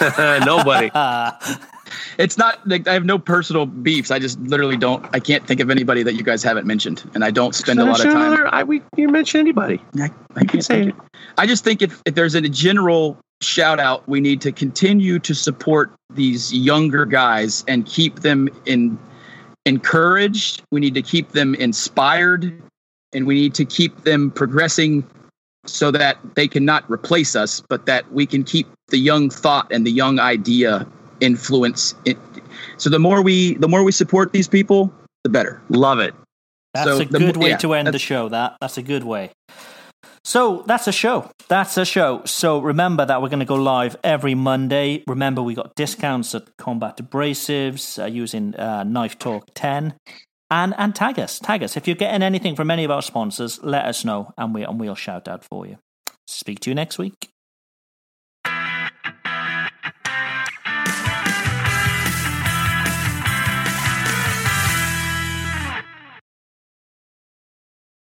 Nobody. It's not like I have no personal beefs. I just literally don't. I can't think of anybody that you guys haven't mentioned, and I don't spend a lot of time. I, we, you mention anybody. I, I can't say think- I just think if, if there's a general shout out, we need to continue to support these younger guys and keep them in encouraged. We need to keep them inspired, and we need to keep them progressing so that they cannot replace us, but that we can keep the young thought and the young idea influence. It. So the more we the more we support these people, the better. Love it. That's So a the good mo- way yeah, to end the show. That that's a good way. So that's a show. That's a show. So remember that we're going to go live every Monday. Remember we got discounts at Combat Abrasives uh, using uh, Knife Talk ten, and and tag us, tag us. If you're getting anything from any of our sponsors, let us know, and we and we'll shout out for you. Speak to you next week.